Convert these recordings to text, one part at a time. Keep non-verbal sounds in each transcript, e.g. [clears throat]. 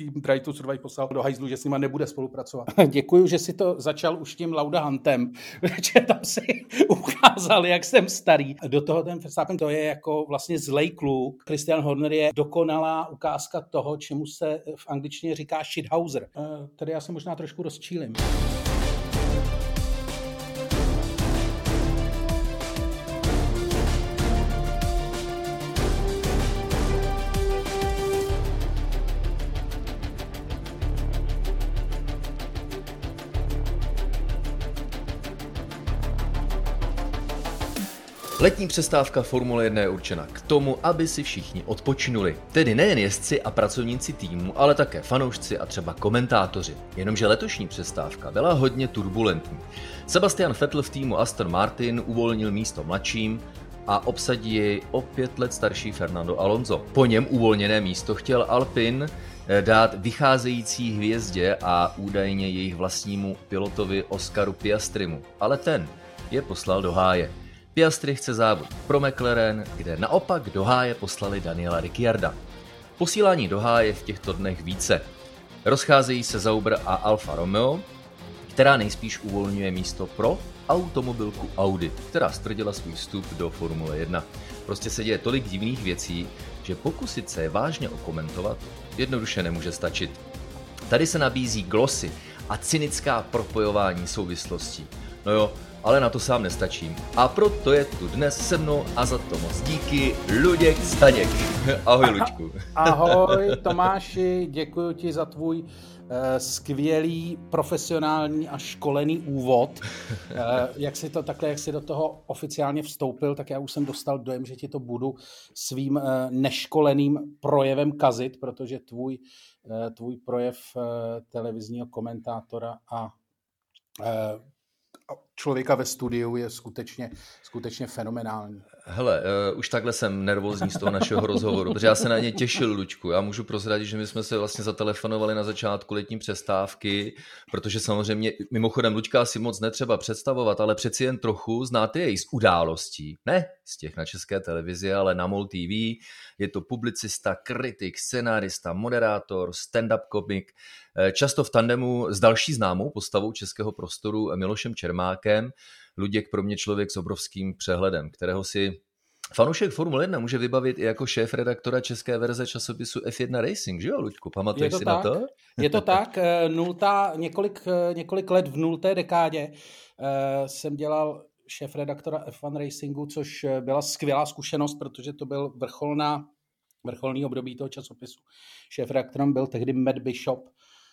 tým Drive to Survive poslal do hajzlu, že s nima nebude spolupracovat. [laughs] Děkuju, že si to začal už tím Lauda Huntem, [laughs] že tam si [laughs] ukázal, jak jsem starý. Do toho ten Verstappen to je jako vlastně zlej kluk. Christian Horner je dokonalá ukázka toho, čemu se v angličtině říká shithouser. Eh, tady já se možná trošku rozčílim. Letní přestávka Formule 1 je určena k tomu, aby si všichni odpočinuli. Tedy nejen jezdci a pracovníci týmu, ale také fanoušci a třeba komentátoři. Jenomže letošní přestávka byla hodně turbulentní. Sebastian Vettel v týmu Aston Martin uvolnil místo mladším, a obsadí jej o pět let starší Fernando Alonso. Po něm uvolněné místo chtěl Alpin eh, dát vycházející hvězdě a údajně jejich vlastnímu pilotovi Oscaru Piastrimu, ale ten je poslal do háje. Piastri chce závod pro McLaren, kde naopak do háje poslali Daniela Ricciarda. Posílání do háje v těchto dnech více. Rozcházejí se Zauber a Alfa Romeo, která nejspíš uvolňuje místo pro automobilku Audi, která stvrdila svůj vstup do Formule 1. Prostě se děje tolik divných věcí, že pokusit se je vážně okomentovat jednoduše nemůže stačit. Tady se nabízí glosy a cynická propojování souvislostí. No jo, ale na to sám nestačím. A proto je tu dnes se mnou a za to moc díky Luděk Staněk. [laughs] Ahoj Luďku. Ahoj [laughs] Tomáši, děkuji ti za tvůj uh, skvělý, profesionální a školený úvod. Uh, [laughs] jak si to takhle, jak si do toho oficiálně vstoupil, tak já už jsem dostal dojem, že ti to budu svým uh, neškoleným projevem kazit, protože tvůj, tvůj projev televizního komentátora a člověka ve studiu je skutečně, skutečně fenomenální. Hele, uh, už takhle jsem nervózní z toho našeho rozhovoru, protože já se na ně těšil, Lučku. Já můžu prozradit, že my jsme se vlastně zatelefonovali na začátku letní přestávky, protože samozřejmě, mimochodem, Lučka asi moc netřeba představovat, ale přeci jen trochu znáte jej z událostí. Ne z těch na české televizi, ale na MOL TV. Je to publicista, kritik, scenárista, moderátor, stand-up komik, často v tandemu s další známou postavou českého prostoru Milošem Čermákem. Luděk pro mě člověk s obrovským přehledem, kterého si Fanoušek Formule 1 může vybavit i jako šéf redaktora české verze časopisu F1 Racing, že jo, Luďku? Pamatuješ si tak. na to? Je to tak. Eh, nultá, několik, eh, několik let v nulté dekádě jsem dělal šéf redaktora F1 Racingu, což byla skvělá zkušenost, protože to byl vrcholná, vrcholný období toho časopisu. Šéf redaktorem byl tehdy Matt Bishop,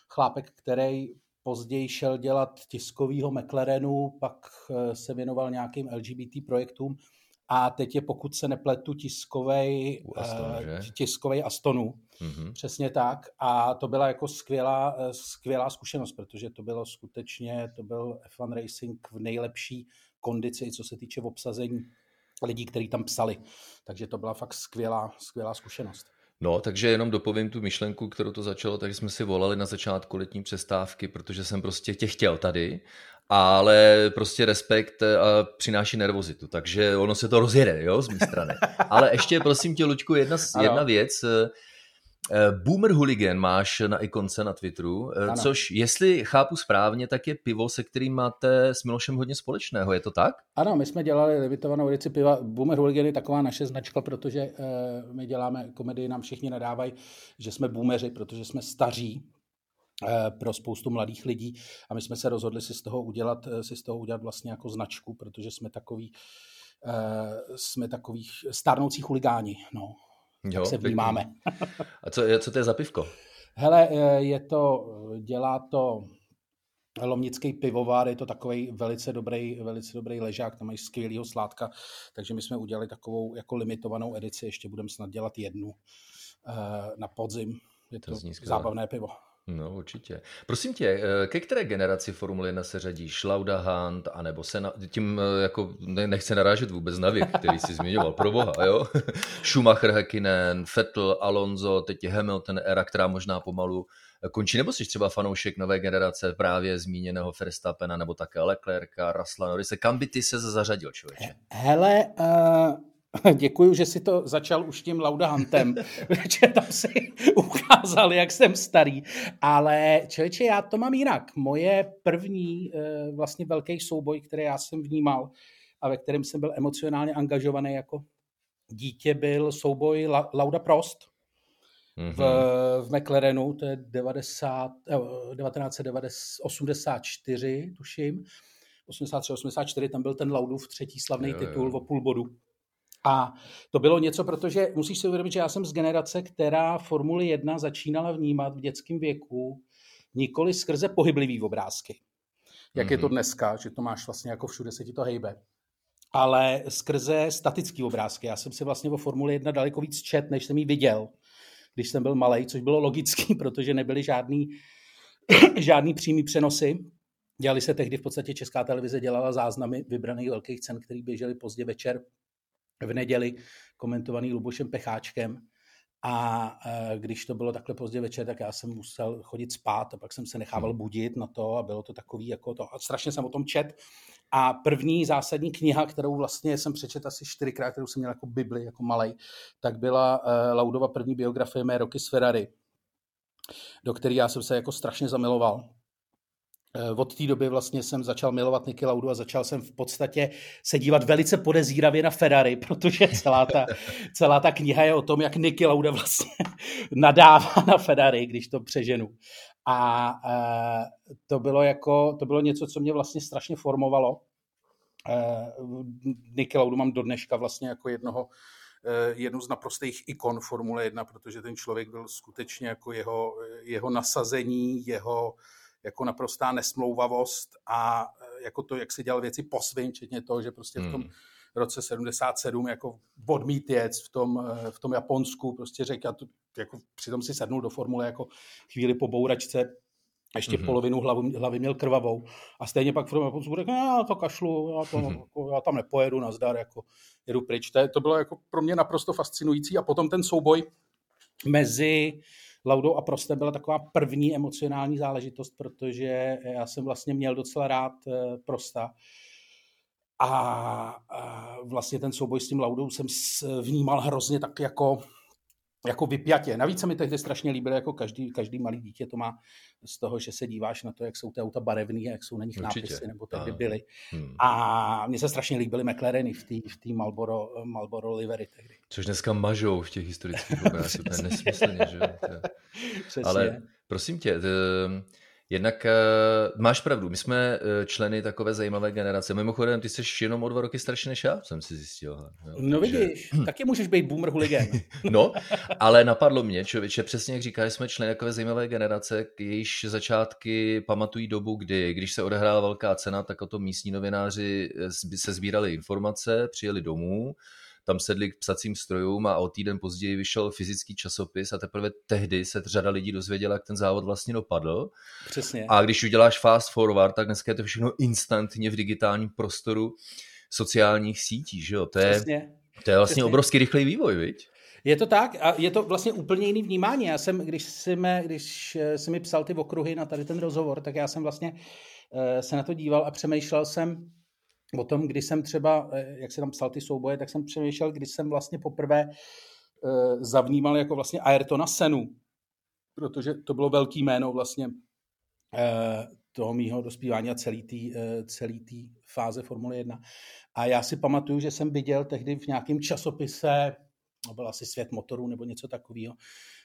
chlápek, který později šel dělat tiskovýho McLarenu, pak eh, se věnoval nějakým LGBT projektům a teď je, pokud se nepletu, tiskovej, Aston, uh, tiskovej Astonu. Mm-hmm. Přesně tak. A to byla jako skvělá, eh, skvělá zkušenost, protože to bylo skutečně, to byl F1 Racing v nejlepší kondici, co se týče obsazení lidí, kteří tam psali. Takže to byla fakt skvělá, skvělá zkušenost. No, takže jenom dopovím tu myšlenku, kterou to začalo, takže jsme si volali na začátku letní přestávky, protože jsem prostě tě chtěl tady, ale prostě respekt eh, přináší nervozitu, takže ono se to rozjede, jo, z mé strany. [laughs] Ale ještě prosím tě, Luďku, jedna, jedna věc, Eh, Boomer Hooligan máš na ikonce na Twitteru, eh, ano. což jestli chápu správně, tak je pivo, se kterým máte s Milošem hodně společného, je to tak? Ano, my jsme dělali limitovanou edici piva. Boomer Hooligan je taková naše značka, protože uh, my děláme komedii, nám všichni nadávají, že jsme boomeři, protože jsme staří, pro spoustu mladých lidí a my jsme se rozhodli si z toho udělat, si z toho udělat vlastně jako značku, protože jsme takový, jsme takových stárnoucí chuligáni, no. Jo, se vnímáme. [laughs] A co, co to je za pivko? Hele, eh, je to, dělá to Lomnický pivovar, je to takový velice dobrý, velice dobrý ležák, tam mají skvělýho sládka, takže my jsme udělali takovou jako limitovanou edici, ještě budeme snad dělat jednu eh, na podzim. Je to, to zábavné pivo. No, určitě. Prosím tě, eh, ke které generaci Formule 1 se řadí Schlauda Hunt, anebo se na, tím eh, jako nechce narážet vůbec na věk, který jsi zmiňoval, pro boha, jo? [laughs] Schumacher, Hakkinen, Vettel, Alonso, teď je Hamilton era, která možná pomalu eh, končí, nebo jsi třeba fanoušek nové generace právě zmíněného Verstappena, nebo také Leclerca, Russella Norrise, kam by ty se zařadil, člověče? Hele, uh, [laughs] Děkuju, že si to začal už tím Lauda Hantem, protože [laughs] tam si [laughs] ukázal, jak jsem starý. Ale člověče, já to mám jinak. Moje první eh, vlastně velký souboj, který já jsem vnímal a ve kterém jsem byl emocionálně angažovaný jako dítě, byl souboj Lauda Prost mm-hmm. v, v McLarenu, to je 90, 1984, tuším. 83-84, tam byl ten Laudův třetí slavný jo, titul jo. o půl bodu. A to bylo něco, protože musíš si uvědomit, že já jsem z generace, která Formuli 1 začínala vnímat v dětském věku nikoli skrze pohyblivý obrázky, jak mm-hmm. je to mhm. dneska, že to máš vlastně jako všude se ti to hejbe, ale skrze statický obrázky. Já jsem si vlastně o Formuli 1 daleko víc čet, než jsem ji viděl, když jsem byl malý, což bylo logický, [laughs] protože nebyly žádný, [clears throat] žádný přímý přenosy. Dělali se tehdy v podstatě Česká televize dělala záznamy vybraných velkých cen, které běžely pozdě večer v neděli, komentovaný Lubošem Pecháčkem. A e, když to bylo takhle pozdě večer, tak já jsem musel chodit spát a pak jsem se nechával hmm. budit na to a bylo to takový jako to. A strašně jsem o tom čet. A první zásadní kniha, kterou vlastně jsem přečet asi čtyřikrát, kterou jsem měl jako Bibli, jako malej, tak byla uh, Laudova první biografie Mé roky z Ferrari, do které já jsem se jako strašně zamiloval. Eh, od té doby vlastně jsem začal milovat Niky Laudu a začal jsem v podstatě se dívat velice podezíravě na Ferrari, [laughs] protože celá ta, celá ta kniha je o tom, jak Niky Lauda vlastně [laughs] nadává na Ferrari, když to přeženu. A e, to bylo jako, to bylo něco, co mě vlastně strašně formovalo. E, Niky Laudu mám do dneška vlastně jako jednoho, jednu z naprostých ikon Formule 1, protože ten člověk byl skutečně jako jeho, jeho nasazení, jeho jako naprostá nesmlouvavost a e, jako to, jak si dělal věci po svým, včetně toho, že prostě v tom hmm. roce 77 jako odmít jec v tom, e, v tom Japonsku, prostě řekl, jako přitom si sednul do formule jako chvíli po bouračce, ještě mm-hmm. polovinu hlavy, hlavy měl krvavou a stejně pak v tom Japonsku řekl, já to kašlu, já, to, mm-hmm. jako, já tam nepojedu, nazdar, jako jedu pryč. To, to bylo jako pro mě naprosto fascinující a potom ten souboj mezi Laudou a Proste byla taková první emocionální záležitost, protože já jsem vlastně měl docela rád eh, Prosta. A, vlastně ten souboj s tím Laudou jsem vnímal hrozně tak jako jako vypjatě. Navíc se mi tehdy strašně líbilo, jako každý, každý malý dítě to má z toho, že se díváš na to, jak jsou ty auta barevný, jak jsou na nich Určitě. nápisy, nebo tehdy byly. Hmm. A mně se strašně líbily McLareny v té v tý Marlboro, Marlboro livery tehdy. Což dneska mažou v těch historických obrázcích, to je [laughs] nesmyslně, že? Ale prosím tě, Jednak uh, máš pravdu, my jsme uh, členy takové zajímavé generace. Mimochodem, ty jsi jenom o dva roky starší než já, jsem si zjistil. Jo, no takže... vidíš, [laughs] taky můžeš být boomer hooligan. [laughs] no, ale napadlo mě, člověče, přesně jak říkáš, jsme členy takové zajímavé generace, jejíž začátky pamatují dobu, kdy, když se odehrála velká cena, tak o tom místní novináři eh, se sbírali informace, přijeli domů, tam sedli k psacím strojům a o týden později vyšel fyzický časopis a teprve tehdy se řada lidí dozvěděla, jak ten závod vlastně dopadl. Přesně. A když uděláš fast forward, tak dneska je to všechno instantně v digitálním prostoru sociálních sítí, že jo? To je, Přesně. To je vlastně Přesně. obrovský rychlý vývoj, viď? Je to tak a je to vlastně úplně jiný vnímání. Já jsem, když jsi, mi, když jsi mi psal ty okruhy na tady ten rozhovor, tak já jsem vlastně eh, se na to díval a přemýšlel jsem, o tom, když jsem třeba, eh, jak se tam psal ty souboje, tak jsem přemýšlel, když jsem vlastně poprvé eh, zavnímal jako vlastně Ayrtona Senu, protože to bylo velký jméno vlastně eh, toho mýho dospívání a celý té celý tý fáze Formule 1. A já si pamatuju, že jsem viděl tehdy v nějakém časopise, no byl asi Svět motorů nebo něco takového,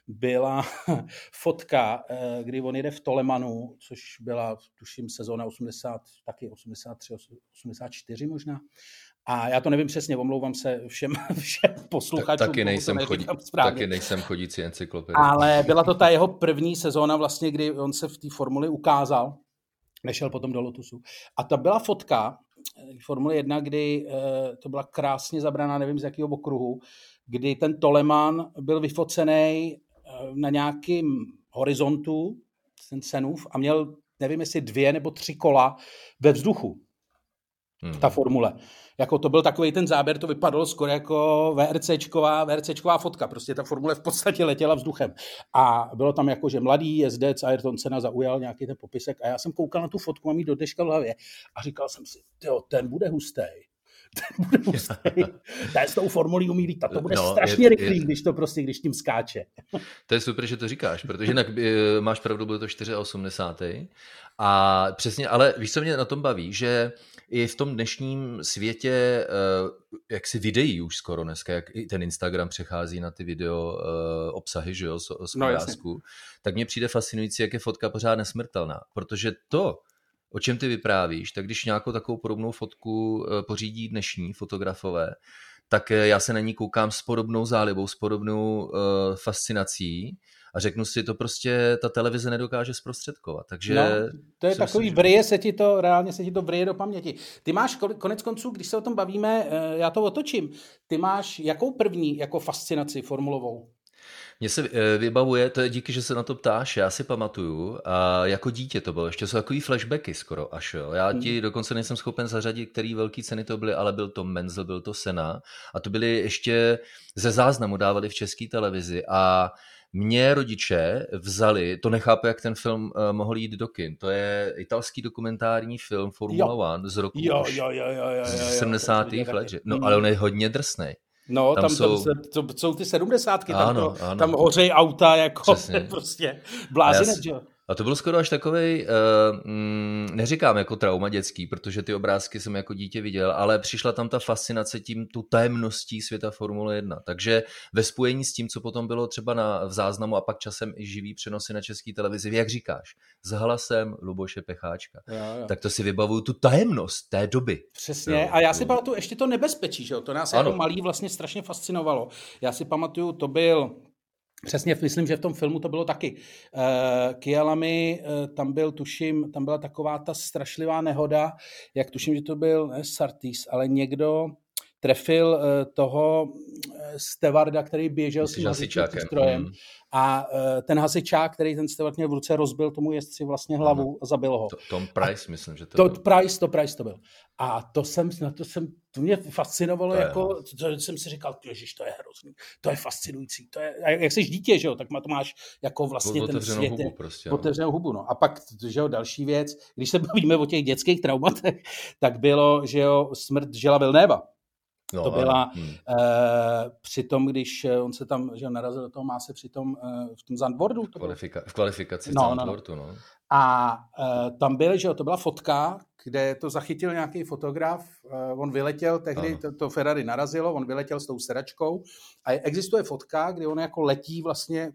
byla [laughs] fotka, eh, kdy on jede v Tolemanu, což byla, tuším, sezóna 80, taky 83, 84 možná. A já to nevím přesně, omlouvám se všem, [laughs] všem posluchačům. Tak, taky, nejsem chodí, taky nejsem chodící encyklopedie. Ale byla to ta jeho první sezóna vlastně, kdy on se v té formuli ukázal, nešel potom do Lotusu. A ta byla fotka eh, Formule 1, kdy eh, to byla krásně zabraná, nevím z jakého okruhu, kdy ten Toleman byl vyfocený na nějakým horizontu, ten Senův, a měl, nevím jestli dvě nebo tři kola ve vzduchu. Hmm. Ta formule. Jako to byl takový ten záběr, to vypadalo skoro jako VRCčková, VRCčková fotka. Prostě ta formule v podstatě letěla vzduchem. A bylo tam jako, že mladý jezdec Ayrton Senna zaujal nějaký ten popisek a já jsem koukal na tu fotku, mám ji do deška v hlavě a říkal jsem si, jo, ten bude hustý ten bude [laughs] hustý. Ten s tou formulí umí lítat, to bude no, strašně je, rychlý, je, když to prostě, když tím skáče. [laughs] To je super, že to říkáš, protože jinak eh, máš pravdu, bylo to 4,80. A přesně, ale víš, co mě na tom baví, že i v tom dnešním světě, eh, jak si videí už skoro dneska, jak i ten Instagram přechází na ty video eh, obsahy, že jo, z, z no, tak mně přijde fascinující, jak je fotka pořád nesmrtelná, protože to, o čem ty vyprávíš, tak když nějakou takovou podobnou fotku eh, pořídí dnešní fotografové, tak já se na ní koukám s podobnou zálibou, s podobnou uh, fascinací a řeknu si, to prostě ta televize nedokáže zprostředkovat. Takže no, to je takový myslím, vrije se ti to, reálně se ti to vrije do paměti. Ty máš konec konců, když se o tom bavíme, eh, já to otočím, ty máš jakou první jako fascinaci formulovou? Mně se eh, vybavuje, to je díky, že se na to ptáš, já si pamatuju, a jako dítě to bylo, ještě jsou takový flashbacky skoro až, jo. Já ti hmm. dokonce nejsem schopen zařadit, který velký ceny to byly, ale byl to Menzel, byl to Sena a to byly ještě ze záznamu dávali v české televizi a mě rodiče vzali, to nechápu, jak ten film uh, mohl jít do kin. To je italský dokumentární film Formula One z roku jo, jo, jo, jo, jo, jo, 70. let. No, ale on je hodně drsný. No, tam, tam, jsou... Tam, to, jsou ty sedmdesátky, tam, ano, to, ano. tam hořejí auta, jako Přesně. [laughs] prostě blázinec, že jo. A to bylo skoro až takový, uh, eh, mm, neříkám jako trauma dětský, protože ty obrázky jsem jako dítě viděl, ale přišla tam ta fascinace tím, tu tajemností světa Formule 1. Takže ve spojení s tím, co potom bylo třeba na, v záznamu a pak časem i živý přenosy na české televizi, jak říkáš, s hlasem Luboše Pecháčka, jo, jo. tak to si vybavuju tu tajemnost té doby. Přesně. Jo, a já si pamatuju ještě to nebezpečí, že jo? to nás jako ano. jako malý vlastně strašně fascinovalo. Já si pamatuju, to byl Přesně, myslím, že v tom filmu to bylo taky. Uh, Kialami, uh, tam byl, tuším, tam byla taková ta strašlivá nehoda, jak tuším, že to byl ne Sartis, ale někdo trefil uh, toho stevarda, který běžel s tím strojem. Hmm. A uh, ten hasičák, který ten stevard měl v ruce, rozbil tomu jezdci vlastně hlavu ano. a zabil ho. To, Tom Price, a myslím, že to, to byl. Price, to Price to byl. A to jsem, na to jsem, to mě fascinovalo, to jako, to jsem si říkal, ježiš, to je hrozný, to je fascinující, to je, jak jsi dítě, že jo, tak to máš jako vlastně ten svět. Hubu prostě, no. Otevřenou hubu, no. A pak, že jo, další věc, když se [laughs] bavíme o těch dětských traumatech, tak bylo, že jo, smrt Žela Vilnéva. No, to byla hmm. uh, při tom, když eh, on se tam že narazil do toho má se při tom, uh, v tom Zandvordu. To Kvalifika- v kvalifikaci no, Zandvordu, no. no. A uh, tam byl, že jo, to byla fotka, kde to zachytil nějaký fotograf, uh, on vyletěl, tehdy to, to Ferrari narazilo, on vyletěl s tou sedačkou a existuje fotka, kdy on jako letí vlastně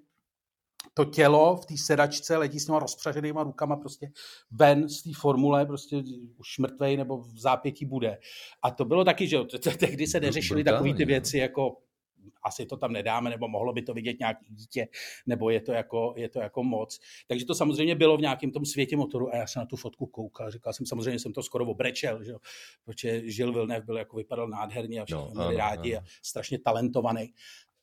to tělo v té sedačce letí s těma rozpřaženýma rukama prostě ven z té formule, prostě už mrtvej nebo v zápětí bude. A to bylo taky, že tehdy se neřešily takové ty věci jako asi to tam nedáme, nebo mohlo by to vidět nějaký dítě, nebo je to jako, je to jako moc. Takže to samozřejmě bylo v nějakém tom světě motoru a já jsem na tu fotku koukal. Říkal jsem, samozřejmě jsem to skoro obrečel, že jo? protože Žil Vilnev byl jako vypadal nádherně a všichni no, měli rádi ano. a strašně talentovaný.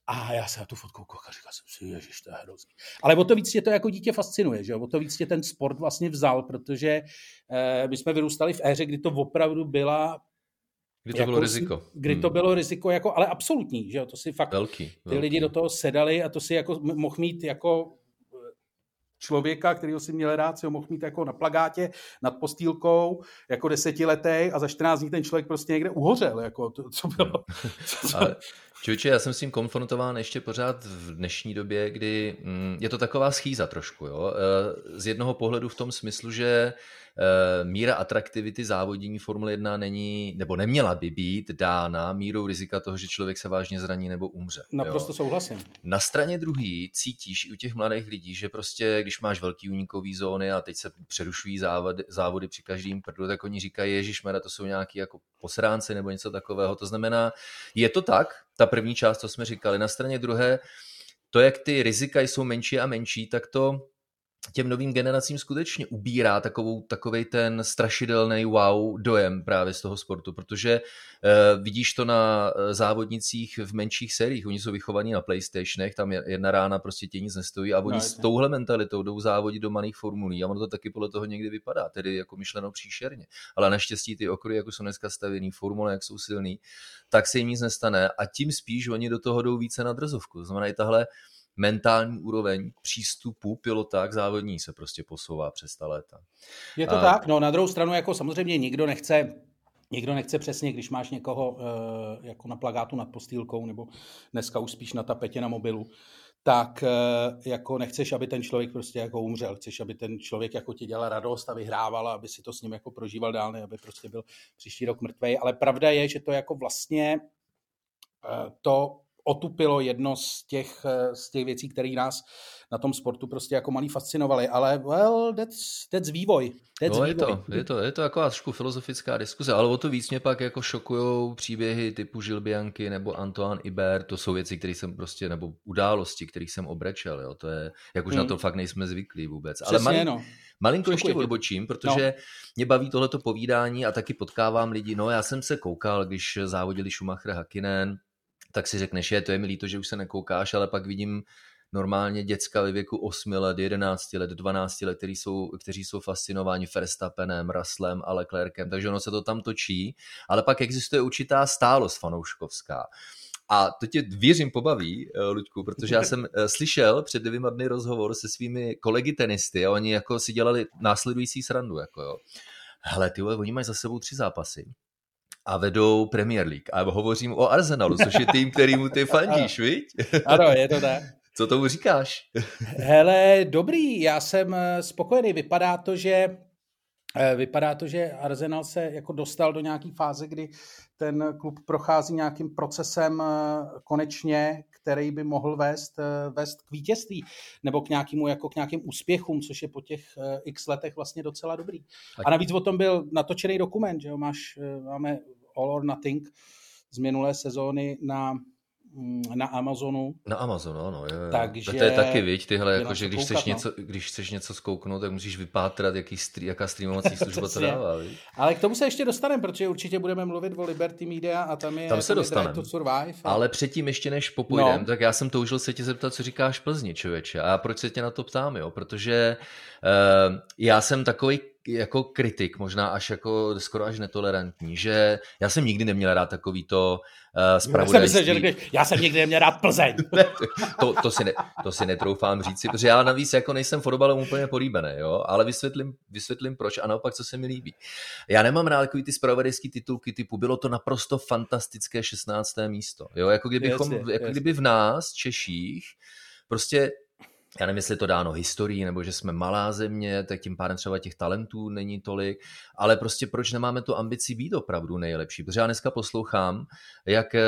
A já se na tu fotku koukal a říkal jsem si, ježiš, to je hrozný. Ale o to víc tě to jako dítě fascinuje, že O to víc tě ten sport vlastně vzal, protože eh, my jsme vyrůstali v éře, kdy to opravdu byla Kdy to jako, bylo riziko. Kdy hmm. to bylo riziko, jako, ale absolutní, že jo, to si fakt, velký, ty velký. lidi do toho sedali a to si jako mohl mít jako člověka, kterého si měl rád, si ho mohl mít jako na plagátě nad postýlkou jako desetiletý a za 14 dní ten člověk prostě někde uhořel. Jako to, co bylo. [laughs] Co, Ale, Čuče, já jsem s tím konfrontován ještě pořád v dnešní době, kdy mm, je to taková schýza trošku. Jo? E, z jednoho pohledu v tom smyslu, že Eh, míra atraktivity závodění Formule 1 není, nebo neměla by být dána mírou rizika toho, že člověk se vážně zraní nebo umře. Naprosto jo. souhlasím. Na straně druhý cítíš i u těch mladých lidí, že prostě, když máš velký únikový zóny a teď se přerušují závody, závody při každém prdu, tak oni říkají, Ježíš to jsou nějaký jako posránci nebo něco takového. To znamená, je to tak, ta první část, co jsme říkali, na straně druhé, to, jak ty rizika jsou menší a menší, tak to těm novým generacím skutečně ubírá takovou, takovej ten strašidelný wow dojem právě z toho sportu, protože uh, vidíš to na eh, závodnicích v menších seriích, oni jsou vychovaní na Playstationech, tam jedna rána prostě tě nic nestojí a oni no, s touhle mentalitou jdou závodit do malých formulí a ono to taky podle toho někdy vypadá, tedy jako myšleno příšerně. Ale naštěstí ty okruhy, jako jsou dneska stavěný, formule, jak jsou silný, tak se jim nic nestane a tím spíš oni do toho jdou více na drzovku. To znamená i tahle mentální úroveň přístupu pilota k závodní se prostě posouvá přes ta léta. Je to a... tak, no na druhou stranu jako samozřejmě nikdo nechce Někdo nechce přesně, když máš někoho e, jako na plagátu nad postýlkou, nebo dneska už spíš na tapetě na mobilu, tak e, jako nechceš, aby ten člověk prostě jako umřel. Chceš, aby ten člověk jako ti dělal radost a vyhrával, aby si to s ním jako prožíval dál, ne, aby prostě byl příští rok mrtvej. Ale pravda je, že to jako vlastně e, to otupilo jedno z těch, eh, z těch věcí, které nás na tom sportu prostě jako malý fascinovaly, ale well, that's, that's vývoj. That's no, vývoj. Je, to, je, to, je to jako trošku filozofická diskuze, ale o to víc mě pak jako šokují příběhy typu Žilbianky nebo Antoine Iber, to jsou věci, které jsem prostě, nebo události, kterých jsem obrečel, jo, to je, jak už hmm. na to fakt nejsme zvyklí vůbec. Přesně, ale malý, no. Malinko ještě odbočím, protože no. mě baví tohleto povídání a taky potkávám lidi. No já jsem se koukal, když závodili Schumacher Hakkinen, tak si řekneš, je, to je mi líto, že už se nekoukáš, ale pak vidím normálně děcka ve věku 8 let, 11 let, 12 let, kteří jsou, kteří jsou fascinováni Verstappenem, Ruslem a Leclerkem, takže ono se to tam točí, ale pak existuje určitá stálost fanouškovská. A to tě věřím pobaví, eh, Luďku, protože já jsem [laughs] eh, slyšel před dvěma dny rozhovor se svými kolegy tenisty a oni jako si dělali následující srandu, jako jo. Hele, ty oni mají za sebou tři zápasy a vedou Premier League. A hovořím o Arsenalu, což je tým, kterýmu ty [laughs] fandíš, viď? [laughs] Ano, je to tak. Co tomu říkáš? [laughs] Hele, dobrý, já jsem eh, spokojený. Vypadá to, že eh, Vypadá to, že Arsenal se jako dostal do nějaké fáze, kdy ten klub prochází nějakým procesem eh, konečně, který by mohl vést, vést k vítězství nebo k nějakému, jako k nějakým úspěchům, což je po těch x letech vlastně docela dobrý. A navíc o tom byl natočený dokument, že jo, máš, máme All or Nothing z minulé sezóny na mm, na Amazonu. Na Amazonu, ano. Jo, jo. Takže to je taky, viď, tyhle, jako, že když chceš, no. něco, když chceš něco zkouknout, tak musíš vypátrat, jaký stří, jaká streamovací [laughs] služba to dává. Viď? Ale k tomu se ještě dostaneme, protože určitě budeme mluvit o Liberty Media a tam je tam se dostaneme. to Survive. A... Ale předtím ještě než popůjdem, no. tak já jsem toužil se tě zeptat, co říkáš Plzni, člověče. A proč se tě na to ptám, jo? Protože uh, já jsem takový jako kritik, možná až jako skoro až netolerantní, že já jsem nikdy neměl rád takový to uh, spravodajství. Já jsem, že já jsem nikdy neměl rád Plzeň. [laughs] to, to, si ne, to si netroufám říci, protože já navíc jako nejsem fotbalem úplně políbený, jo, ale vysvětlím, vysvětlím proč a naopak, co se mi líbí. Já nemám rád takový ty spravodajský titulky typu bylo to naprosto fantastické 16. místo, jo, jako, kdybychom, jasně, jako jasně. kdyby v nás, Češích, prostě já nevím, jestli to dáno historií, nebo že jsme malá země, tak tím pádem třeba těch talentů není tolik, ale prostě proč nemáme tu ambici být opravdu nejlepší? Protože já dneska poslouchám, jak eh,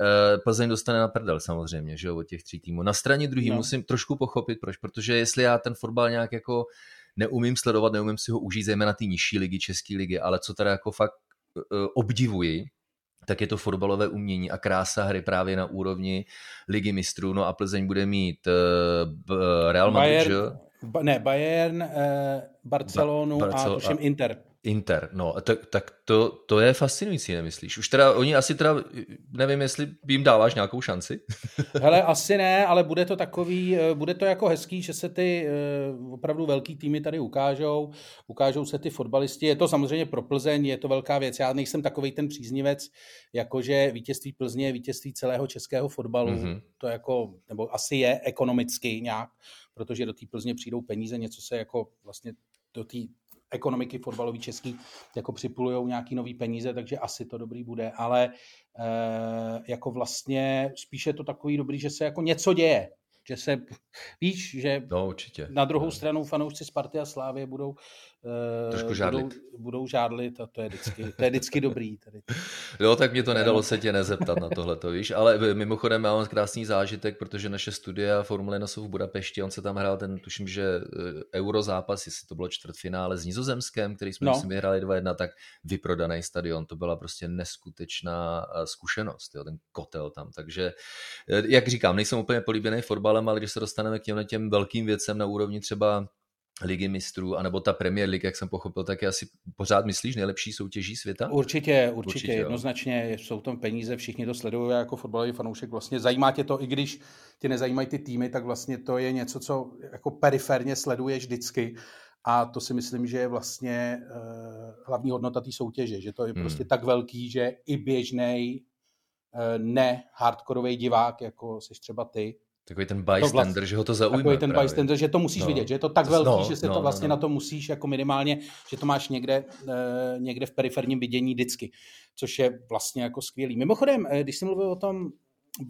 eh, Plzeň dostane na prdel samozřejmě, že jo, od těch tří týmů. Na straně druhý no. musím trošku pochopit, proč, protože jestli já ten fotbal nějak jako neumím sledovat, neumím si ho užít, zejména ty nižší ligy, české ligy, ale co teda jako fakt eh, obdivuji, tak je to fotbalové umění a krása hry právě na úrovni ligy mistrů. No a Plzeň bude mít uh, Real Madrid, Bayern, ba, ne, Bayern, uh, Barcelonu ba, Barcel- a tuším Inter. Inter, no, tak, tak to, to je fascinující, nemyslíš? Už teda, oni asi teda, nevím, jestli jim dáváš nějakou šanci. [laughs] Hele, asi ne, ale bude to takový, eh, bude to jako hezký, že se ty uh, opravdu velký týmy tady ukážou, ukážou se ty fotbalisti. Je to samozřejmě pro Plzeň, je to velká věc. Já nejsem takový ten příznivec, jakože vítězství Plzně je vítězství celého českého fotbalu. Mm-hmm. To jako, nebo asi je ekonomicky nějak, protože do té Plzně přijdou peníze, něco se jako vlastně do té ekonomiky fotbalový český jako připulujou nějaký nový peníze, takže asi to dobrý bude, ale e, jako vlastně spíše je to takový dobrý, že se jako něco děje, že se, víš, že no, určitě. na druhou no. stranu fanoušci Sparty a Slávy budou Trošku žádlit. Budou, budou žádlit a to je vždycky, to je vždycky dobrý. Tady. [laughs] Jo, tak mě to nedalo se tě nezeptat na tohle, to víš, ale mimochodem mám krásný zážitek, protože naše studia Formule 1 jsou v Budapešti, on se tam hrál ten, tuším, že eh, euro zápas, jestli to bylo čtvrtfinále s Nizozemskem, který jsme no. myslím vyhráli 2-1, tak vyprodaný stadion, to byla prostě neskutečná eh, zkušenost, jo, ten kotel tam, takže jak říkám, nejsem úplně políbený fotbalem, ale když se dostaneme k těmhle těm velkým věcem na úrovni třeba ligy mistrů, anebo ta Premier League, jak jsem pochopil, tak je asi pořád myslíš nejlepší soutěží světa? Určitě, určitě, určitě jednoznačně jsou tam peníze, všichni to sledují jako fotbalový fanoušek, vlastně zajímá tě to, i když tě nezajímají ty týmy, tak vlastně to je něco, co jako periferně sleduješ vždycky a to si myslím, že je vlastně uh, hlavní hodnota té soutěže, že to je hmm. prostě tak velký, že i běžný uh, ne hardkorový divák, jako jsi třeba ty, Takový ten bystander, vlastně, že ho to zaujme. Takový ten právě. bystander, že to musíš no. vidět, že je to tak velký, no, že se no, to no, vlastně no, no. na to musíš jako minimálně, že to máš někde, uh, někde v periferním vidění vždycky, což je vlastně jako skvělý. Mimochodem, eh, když jsem mluvil o tom,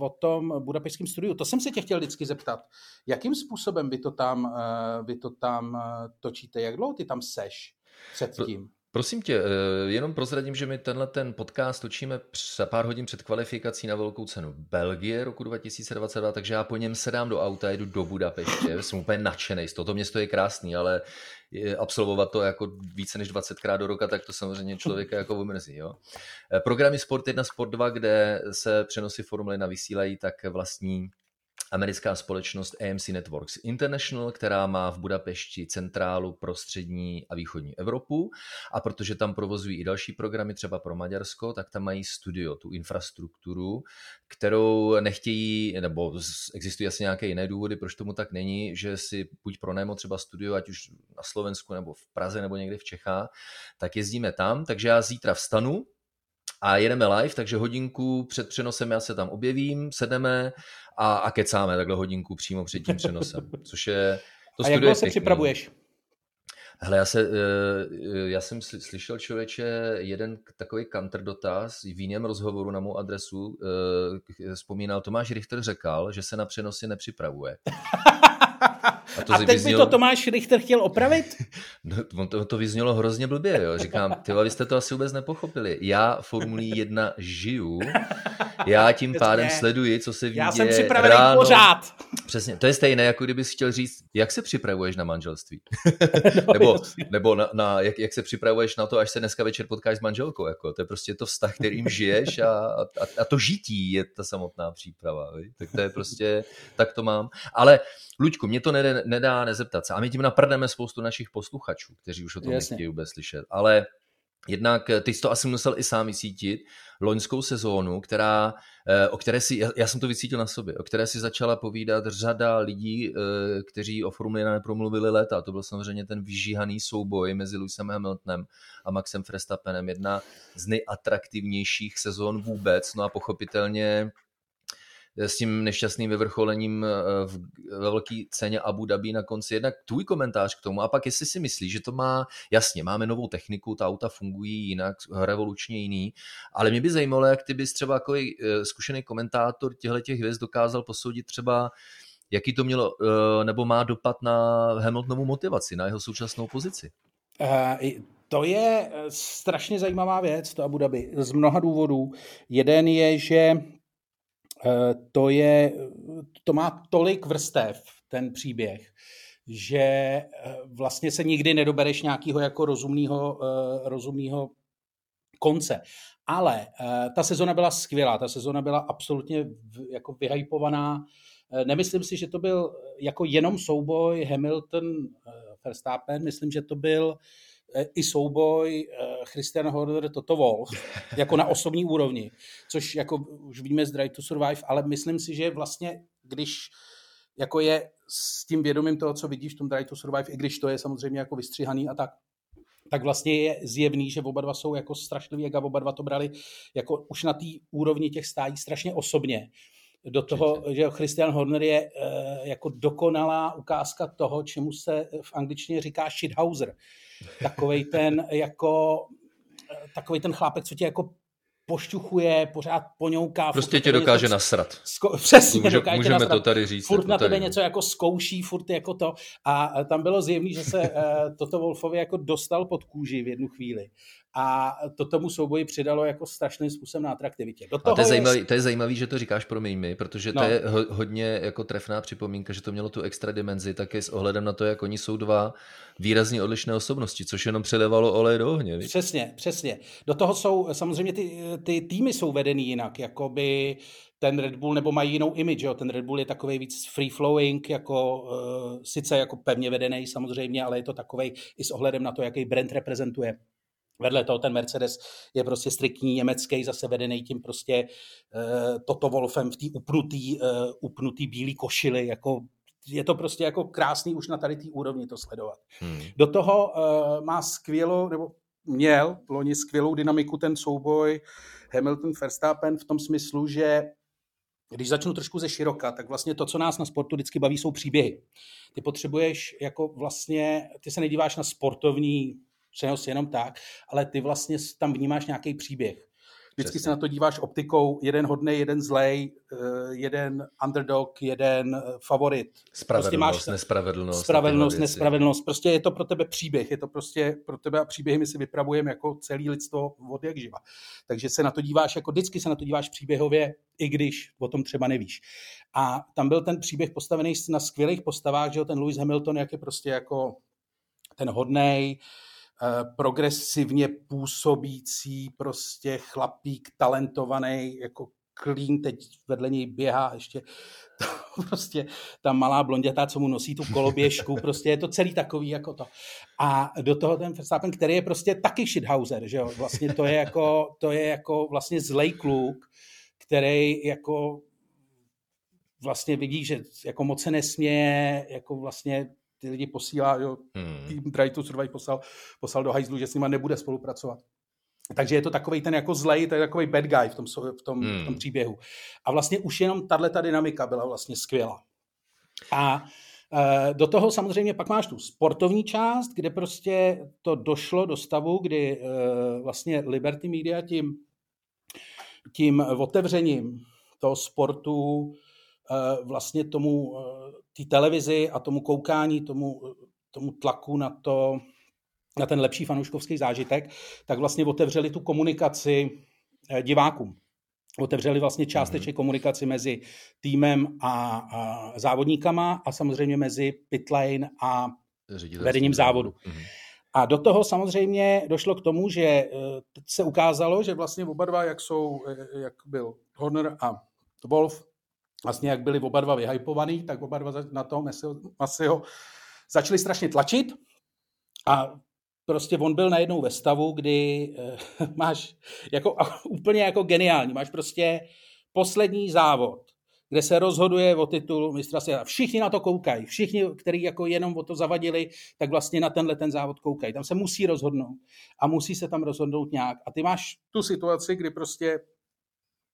o tom budapešském studiu, to jsem se tě chtěl vždycky zeptat, jakým způsobem vy to tam, uh, vy to tam točíte, jak dlouho ty tam seš předtím? Prosím tě, eh, jenom prozradím, že my tenhle ten podcast točíme za pár hodin před kvalifikací na velkou cenu Belgie roku 2022, takže já po něm sedám do auta, jedu do Budapeště, [laughs] jsem úplně nadšený, toto město je krásný, ale absolvovat to jako více než 20 krát do roka, tak to samozřejmě člověka jako omrzí. Jo? Eh, programy Sport 1, Sport 2, kde se přenosy formuly na vysílají, tak vlastní americká společnost AMC Networks International, která má v Budapešti centrálu pro střední a východní Evropu. A protože tam provozují i další programy, třeba pro Maďarsko, tak tam mají studio, tu infrastrukturu, kterou nechtějí, nebo existují asi nějaké jiné důvody, proč tomu tak není, že si buď pronajmo třeba studio, ať už na Slovensku nebo v Praze nebo někde v Čechách, tak jezdíme tam, takže já zítra vstanu, a jedeme live, takže hodinku před přenosem já se tam objevím, sedneme a, a kecáme takhle hodinku přímo před tím přenosem, což je... To a jak se připravuješ? Hele, já, se, eh, já jsem slyšel člověče jeden takový counter dotaz v jiném rozhovoru na mou adresu. Eh, vzpomínal, Tomáš Richter řekl, že se na přenosy nepřipravuje. [laughs] A, to a teď vyznělo... by to Tomáš Richter chtěl opravit? [laughs] No, to, to vyznělo hrozně blbě, jo. Říkám, ty vy jste to asi vůbec nepochopili. Já Formulí 1 žiju, já tím pádem sleduji, co se Já jsem připravený ráno. pořád. Přesně, to je stejné, jako kdybys chtěl říct, jak se připravuješ na manželství? [laughs] no, [laughs] nebo nebo na, na, jak, jak, se připravuješ na to, až se dneska večer potkáš s manželkou. Jako. To je prostě to vztah, kterým žiješ a, a, a to žití je ta samotná příprava. Víš? Tak to je prostě, tak to mám. Ale Luďku, mě to nedá, nedá nezeptat se. A my tím naprdneme spoustu našich posluchačů, kteří už o tom Jasně. nechtějí vůbec slyšet. Ale Jednak eh, ty jsi to asi musel i sám vysítit, loňskou sezónu, která, eh, o které si, já jsem to vycítil na sobě, o které si začala povídat řada lidí, eh, kteří o Formuli 1 nepromluvili léta. To byl samozřejmě ten vyžíhaný souboj mezi Lewisem Hamiltonem a Maxem Verstappenem. Jedna z nejatraktivnějších sezón vůbec. No a pochopitelně s tím nešťastným vyvrcholením eh, v, ve velké ceně Abu Dhabi na konci. Jednak tvůj komentář k tomu a pak jestli si myslíš, že to má, jasně, máme novou techniku, ta auta fungují jinak, revolučně jiný, ale mě by zajímalo, jak ty bys třeba jako eh, zkušený komentátor těchto těch hvězd dokázal posoudit třeba jaký to mělo eh, nebo má dopad na Hamiltonovu motivaci, na jeho současnou pozici. Uh, to je strašně zajímavá věc, to Abu Dhabi, z mnoha důvodů. Jeden je, že to, je, to má tolik vrstev, ten příběh, že eh, vlastně se nikdy nedobereš nějakého jako rozumného, eh, rozumného konce. Ale ta sezona byla skvělá, ta sezona byla absolutně jako vyhypovaná. Nemyslím si, že to byl jako jenom souboj Hamilton-Verstappen, myslím, že to byl i souboj eh, Christian Horner Toto Wolf, [laughs] jako na osobní úrovni, což jako už víme z Drive to Survive, ale myslím si, že vlastně, když jako je s tím vědomím toho, co vidíš v tom Drive to Survive, i když to je samozřejmě jako vystříhaný a tak, tak vlastně je zjevný, že oba dva jsou jako strašliví, jak oba dva to brali jako už na té úrovni těch stájí strašně osobně do toho, že Christian Horner je uh, jako dokonalá ukázka toho, čemu se v angličtině říká shithouser. Takovej ten jako eh, takový ten chlápek, co tě jako pošťuchuje, pořád poňouká. Prostě tě dokáže něco, nasrat. Zko, [laughs] přesně, Může, dokáže můžeme nasrat. to tady říct. Furt na tebe něco jako zkouší, furt jako to. A tam bylo zjevný, že se uh, [laughs] toto Wolfovi jako dostal pod kůži v jednu chvíli a to tomu souboji přidalo jako strašným způsobem na atraktivitě. Do toho a to je, zajímavý, to je zajímavý, že to říkáš pro mi, protože no. to je ho, hodně jako trefná připomínka, že to mělo tu extra dimenzi, také s ohledem na to, jak oni jsou dva výrazně odlišné osobnosti, což jenom přelevalo olej do ohně. Víc? Přesně, přesně. Do toho jsou, samozřejmě ty, ty týmy jsou vedený jinak, jako by ten Red Bull, nebo mají jinou image, jo? ten Red Bull je takový víc free flowing, jako, uh, sice jako pevně vedený samozřejmě, ale je to takový i s ohledem na to, jaký brand reprezentuje. Vedle toho ten Mercedes je prostě striktní německý, zase vedený tím prostě uh, Toto Wolfem v té upnutý, uh, upnutý bílý košily, jako je to prostě jako krásný už na tady té úrovni to sledovat. Hmm. Do toho uh, má skvělou, nebo měl loni skvělou dynamiku ten souboj Hamilton-Verstappen v tom smyslu, že když začnu trošku ze široka, tak vlastně to, co nás na sportu vždycky baví, jsou příběhy. Ty potřebuješ jako vlastně, ty se nedíváš na sportovní přenos jenom tak, ale ty vlastně tam vnímáš nějaký příběh. Vždycky Přesně. se na to díváš optikou, jeden hodný, jeden zlej, eh, jeden underdog, jeden eh, favorit. Spravedlnost, prostě máš, nespravedlnost. Spravedlnost, nespravedlnost. Prostě je to pro tebe příběh, je to prostě pro tebe a příběhy my si vypravujeme jako celý lidstvo od jak živa. Takže se na to díváš, jako vždycky se na to díváš příběhově, i když o tom třeba nevíš. A tam byl ten příběh postavený na skvělých postavách, že jo, ten Lewis Hamilton, jak je prostě jako ten hodnej, Eh, progresivně působící prostě chlapík, talentovaný, jako klín, teď vedle něj běhá ještě [laughs] to, prostě ta malá blondětá, co mu nosí tu koloběžku, [laughs] prostě je to celý takový jako to. A do toho ten Verstappen, který je prostě taky shithouser, že jo, vlastně to je jako, to je jako vlastně zlej kluk, který jako vlastně vidí, že jako moc se nesměje, jako vlastně ty lidi posílá, jo, hmm. tým Try to Survive poslal, poslal do hajzlu, že s nima nebude spolupracovat. Takže je to takový ten jako zlej, to je takový bad guy v tom, v tom, hmm. v tom příběhu. A vlastně už jenom tahle ta dynamika byla vlastně skvělá. A e, do toho samozřejmě pak máš tu sportovní část, kde prostě to došlo do stavu, kdy e, vlastně Liberty Media tím, tím otevřením toho sportu vlastně tomu té televizi a tomu koukání, tomu, tomu tlaku na to, na ten lepší fanouškovský zážitek, tak vlastně otevřeli tu komunikaci eh, divákům. Otevřeli vlastně částečně mm-hmm. komunikaci mezi týmem a, a závodníkama a samozřejmě mezi pitlane a vedením závodu. Mm-hmm. A do toho samozřejmě došlo k tomu, že eh, se ukázalo, že vlastně oba dva, jak jsou, eh, jak byl Horner a Wolf, vlastně jak byli oba dva vyhypovaný, tak oba dva na toho Masiho začali strašně tlačit a prostě on byl najednou ve stavu, kdy eh, [laughs] máš jako [laughs] úplně jako geniální, máš prostě poslední závod, kde se rozhoduje o titul mistra světa. Všichni na to koukají, všichni, kteří jako jenom o to zavadili, tak vlastně na tenhle ten závod koukají. Tam se musí rozhodnout a musí se tam rozhodnout nějak. A ty máš tu situaci, kdy prostě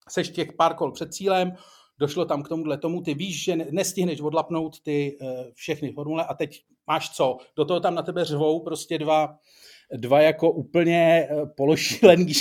seš těch pár kol před cílem, došlo tam k tomuhle tomu, ty víš, že nestihneš odlapnout ty uh, všechny formule a teď máš co? Do toho tam na tebe řvou prostě dva dva jako úplně eh, pološílený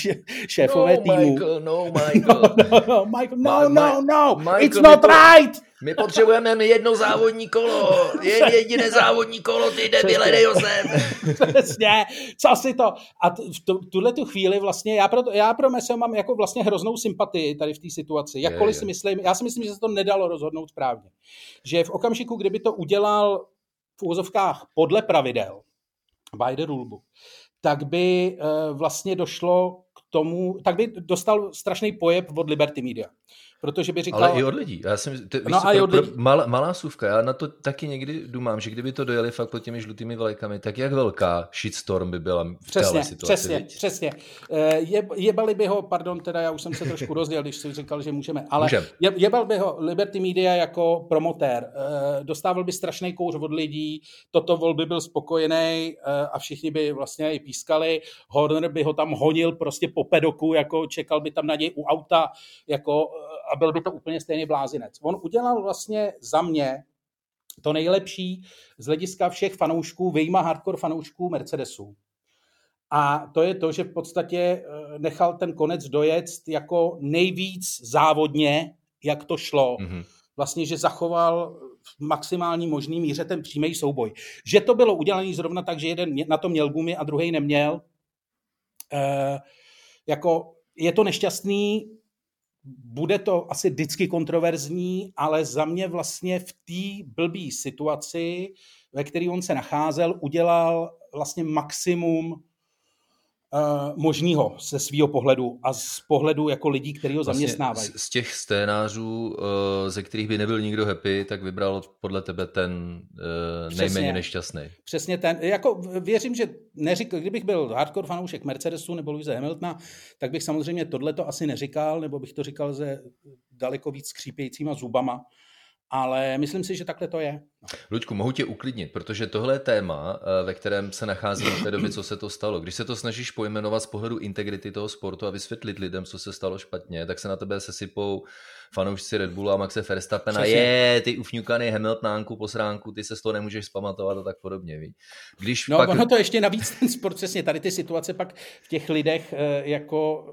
šéfové no, týmu. Michael, no, [laughs] Michael. no, no, no, Michael, no, no, no, Michael, it's not right! My potřebujeme jedno závodní kolo, jen jediné závodní kolo, ty debile, dej sem. Přesně, co si to. A t- v tu, tuhle tu chvíli vlastně, já pro, já pro Messi mám jako vlastně hroznou sympatii tady v té situaci. Jakkoliv je, je. si myslím, já si myslím, že se to nedalo rozhodnout správně. Že v okamžiku, kdyby to udělal v úvozovkách podle pravidel, by the rulebook, tak by uh, vlastně došlo k tomu, tak by dostal strašný pojeb od Liberty Media protože by říkal... Ale i od lidí. Já jsem, ty, no a pro, od lidí. Mal, malá sůvka, já na to taky někdy dumám, že kdyby to dojeli fakt pod těmi žlutými vlajkami, tak jak velká shitstorm by byla v přesně, téhle situaci. Přesně, viď? přesně. Eh, je, jebali by ho, pardon, teda já už jsem se trošku rozdělil, když jsi říkal, že můžeme, ale Můžem. je, jebal by ho Liberty Media jako promotér. Eh, dostával by strašný kouř od lidí, toto vol by byl spokojený eh, a všichni by vlastně i pískali. Horner by ho tam honil prostě po pedoku, jako čekal by tam na něj u auta, jako a byl by to úplně stejný blázinec. On udělal vlastně za mě to nejlepší z hlediska všech fanoušků, vyjma hardcore fanoušků Mercedesu. A to je to, že v podstatě eh, nechal ten konec dojet jako nejvíc závodně, jak to šlo. Mm-hmm. Vlastně, že zachoval v maximální možný míře ten přímý souboj. Že to bylo udělané zrovna tak, že jeden na to měl gumy a druhý neměl. E, jako je to nešťastný, bude to asi vždycky kontroverzní, ale za mě vlastně v té blbý situaci, ve které on se nacházel, udělal vlastně maximum uh, možného ze svého pohledu a z pohledu jako lidí, kteří ho vlastně zaměstnávají. Z, z těch scénářů, uh, ze kterých by nebyl nikdo happy, tak vybral podle tebe ten uh, nejméně Přesně. nešťastný. Přesně ten. Jako věřím, že neříkal, kdybych byl hardcore fanoušek Mercedesu nebo Louise Hamiltona, tak bych samozřejmě tohle to asi neříkal, nebo bych to říkal se daleko víc skřípějícíma zubama. Ale myslím si, že takhle to je. Luďku, mohu tě uklidnit, protože tohle je téma, eh, ve kterém se nachází v té době, co se to stalo. Když se to snažíš pojmenovat z pohledu integrity toho sportu a vysvětlit lidem, co se stalo špatně, tak se na tebe sesypou fanoušci Red Bullu a Maxe Verstappena, je, ty ufňukaný Hamiltonánku po sránku, ty se z toho nemůžeš zpamatovat a tak podobně. Ví? Když no pak... ono to ještě navíc ten sport, přesně tady ty situace pak v těch lidech eh, jako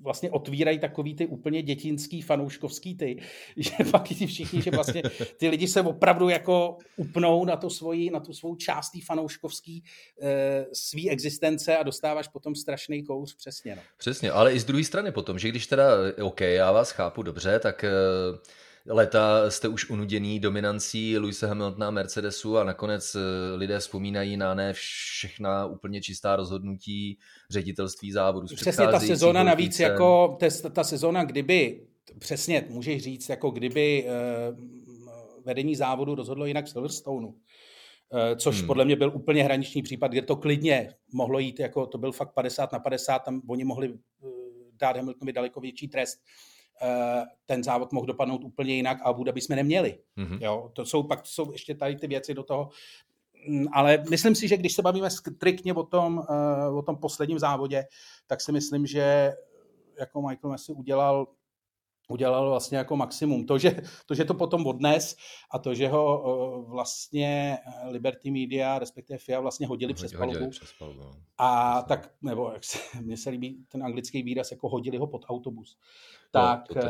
vlastně otvírají takový ty úplně dětinský fanouškovský ty, [laughs] že pak ti všichni, že vlastně ty lidi se opravdu jako upnou na, to svoji, na tu svou část fanouškovský e, svý existence a dostáváš potom strašný kouř, přesně. No. Přesně, ale i z druhé strany potom, že když teda, OK, já vás chápu dobře, tak e leta jste už unuděný dominancí Luise Hamiltona Mercedesu a nakonec eh, lidé vzpomínají na ne všechna úplně čistá rozhodnutí ředitelství závodu. Přesně ta sezóna navíc, jako ta, ta sezóna, kdyby, přesně můžeš říct, jako kdyby eh, vedení závodu rozhodlo jinak v Silverstoneu, eh, což hmm. podle mě byl úplně hraniční případ, kde to klidně mohlo jít, jako to byl fakt 50 na 50, tam oni mohli dát Hamiltonovi daleko větší trest. Eh, ten závod mohl dopadnout úplně jinak a Abu Dhabi jsme neměli. Mm-hmm. Jo, to jsou pak to jsou ještě tady ty věci do toho. Mm, ale myslím si, že když se bavíme striktně o tom, eh, o tom posledním závodě, tak si myslím, že jako Michael Messi udělal udělal vlastně jako maximum. To že, to, že to potom odnes a to, že ho uh, vlastně Liberty Media, respektive FIA vlastně hodili, hodili přes palubu. Přes palubu. No. A tak, nebo jak se, [laughs] mně se líbí ten anglický výraz, jako hodili ho pod autobus. Tak, no, to,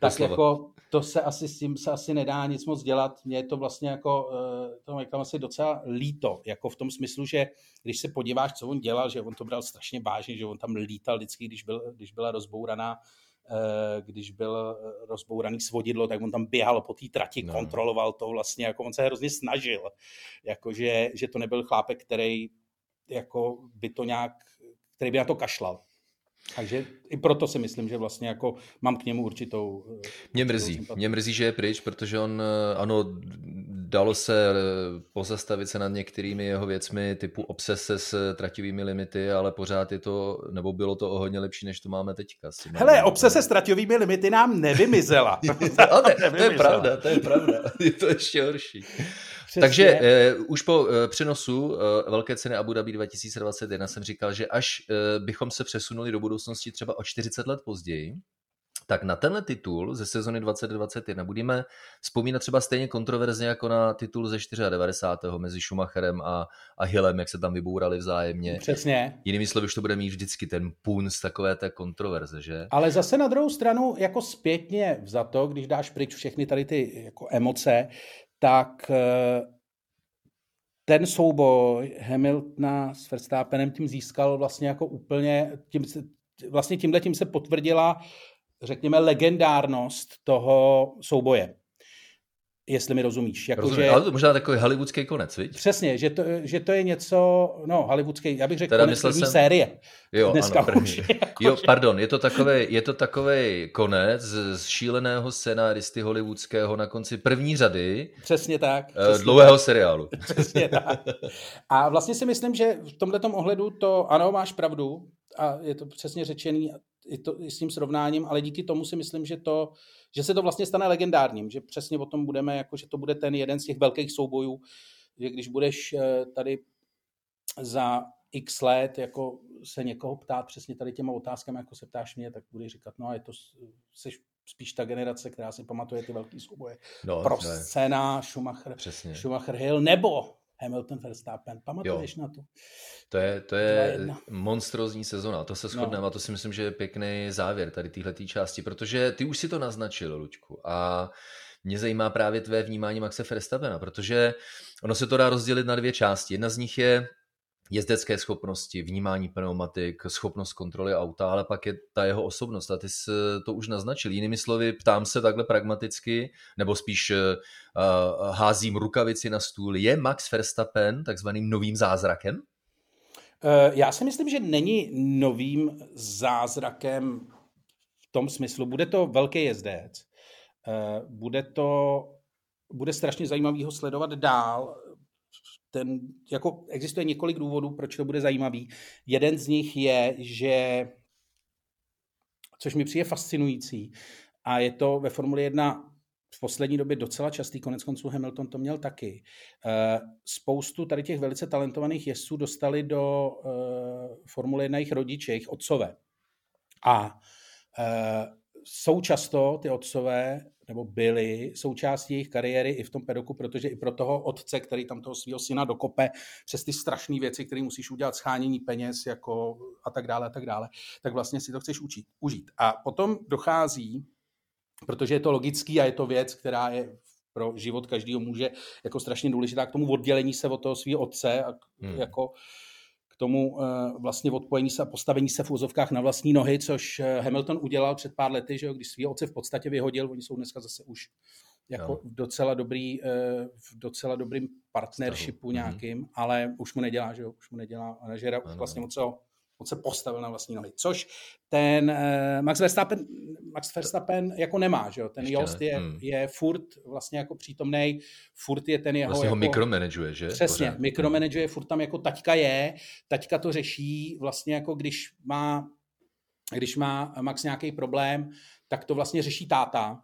tak [laughs] [laughs] jako to se asi s tím se asi nedá nic moc dělat. Mně je to vlastně jako, eh, to říkám asi docela líto, jako v tom smyslu, že když se podíváš, co on dělal, že on to bral strašně vážně, že on tam lítal vždycky, když, byl, když byla rozbouraná Eh, když byl eh, rozbouraný svodidlo, tak on tam běhal po té trati, no. kontroloval to vlastně, jako on se hrozně snažil, jako že, že to nebyl chlápek, který jako by to nějak, který by na to kašlal. Takže i proto si myslím, že vlastně jako mám k němu určitou... Eh, mě mrzí, mě mrzí, že je pryč, protože on, ano, dalo se pozastavit se nad některými jeho věcmi typu obsese s trativými limity, ale pořád je to, nebo bylo to o hodně lepší, než to máme teďka. Hele, obsese s trativými limity nám [laughs] nevymizela. [laughs] ale, nevymizela. to je pravda, to je pravda. [laughs] Je to ještě horší. Přesně. Takže eh, už po eh, přenosu eh, Velké ceny Abu Dhabi 2021 jsem říkal, že až eh, bychom se přesunuli do budoucnosti třeba o 40 let později, tak na tenhle titul ze sezony 2021 budeme vzpomínat třeba stejně kontroverzně jako na titul ze 94. mezi Schumacherem a, a Hillem, jak se tam vybourali vzájemně. Přesně. Jinými slovy, už to bude mít vždycky ten půn z takové té kontroverze, že? Ale zase na druhou stranu, jako zpětně za to, když dáš pryč všechny tady ty jako emoce, tak eh, ten souboj Hamiltona s Verstappenem tím získal vlastně jako úplně, tím vlastně tímhle tím se potvrdila řekněme, legendárnost toho souboje. Jestli mi rozumíš. Jako, Rozumím, že, ale to možná takový hollywoodský konec, viď? Přesně, že to, že to je něco, no, hollywoodský, já bych řekl teda konec první jsem... série. Jo, Dneska ano, první. Už, [laughs] jako, jo, pardon, je to takový, je to takový konec z šíleného scénáristy hollywoodského na konci první řady. Přesně tak. Eh, přesně dlouhého tak. seriálu. [laughs] Přesně tak. A vlastně si myslím, že v tomto ohledu to, ano, máš pravdu, a je to přesně řečený, i, to, i s tím srovnáním, ale díky tomu si myslím, že, to, že se to vlastně stane legendárním, že přesně o tom budeme, jako, že to bude ten jeden z těch velkých soubojů, že když budeš eh, tady za x let jako se někoho ptát přesně tady těma otázkami, jako se ptáš mě, tak budeš říkat, no a je to, jsi spíš ta generace, která si pamatuje ty velký souboje. No, Pro scéna Schumacher, Přesně. Schumacher Hill, nebo Hamilton Verstappen. Pamatuješ jo. na to? To je, to je monstrózní sezona, to se shodneme no. a to si myslím, že je pěkný závěr tady téhle části, protože ty už si to naznačil, Lučku, a mě zajímá právě tvé vnímání Maxe Verstappena, protože ono se to dá rozdělit na dvě části. Jedna z nich je jezdecké schopnosti, vnímání pneumatik, schopnost kontroly auta, ale pak je ta jeho osobnost. A ty jsi to už naznačil. Jinými slovy, ptám se takhle pragmaticky, nebo spíš uh, házím rukavici na stůl. Je Max Verstappen takzvaným novým zázrakem? Eh, já si myslím, že není novým zázrakem v tom smyslu. Bude to velký jezdec. Eh, bude to bude strašně zajímavý ho sledovat dál ten, jako existuje několik důvodů, proč to bude zajímavý. Jeden z nich je, že, což mi přijde fascinující, a je to ve Formuli 1 v poslední době docela častý, konec konců Hamilton to měl taky. Eh, spoustu tady těch velice talentovaných jezdců dostali do uh, Formule 1 jejich rodiče, jejich otcové. A uh, jsou často ty otcové, nebo byli součástí jejich kariéry i v tom pedoku, protože i pro toho otce, který tam toho svého syna dokope přes ty strašné věci, které musíš udělat, schánění peněz jako a tak dále a tak dále, tak vlastně si to chceš učit, užít. A potom dochází protože je to logický a je to věc, která je pro život každého muže jako strašně důležitá k tomu oddělení se od toho svého otce a hmm. jako tomu uh, vlastně odpojení se a postavení se v úzovkách na vlastní nohy, což eh, Hamilton udělal před pár lety, že jo, když svého otce v podstatě vyhodil, oni jsou dneska zase už jako v docela dobrý, uh, v docela dobrým partnershipu Stavu. Mhm. nějakým, hmm. ale už mu nedělá, že jo, už mu nedělá manažera, už vlastně moc ho on se postavil na vlastní nohy, což ten uh, Max Verstappen, Max Verstappen jako nemá, že jo? ten Ještě Jost je, hmm. je furt vlastně jako přítomný, furt je ten jeho... Vlastně jako, ho mikromanaguje, že? Přesně, Pořád. mikromanaguje, furt tam jako taťka je, taťka to řeší vlastně jako když má, když má Max nějaký problém, tak to vlastně řeší táta,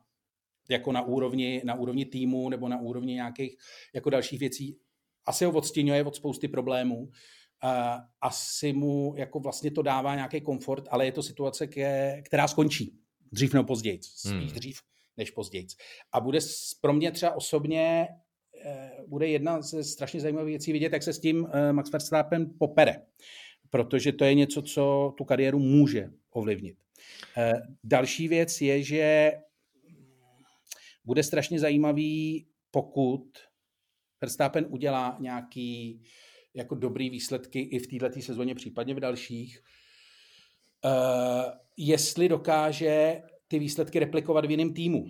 jako na úrovni, na úrovni týmu nebo na úrovni nějakých jako dalších věcí. Asi ho odstěňuje od spousty problémů, asi mu jako vlastně to dává nějaký komfort, ale je to situace, která skončí dřív nebo později, spíš hmm. dřív než později. A bude pro mě třeba osobně eh, bude jedna ze strašně zajímavých věcí vidět, jak se s tím eh, Max Verstappen popere, protože to je něco, co tu kariéru může ovlivnit. Eh, další věc je, že bude strašně zajímavý, pokud Verstappen udělá nějaký jako dobrý výsledky i v této sezóně, případně v dalších. Uh, jestli dokáže ty výsledky replikovat v jiném týmu,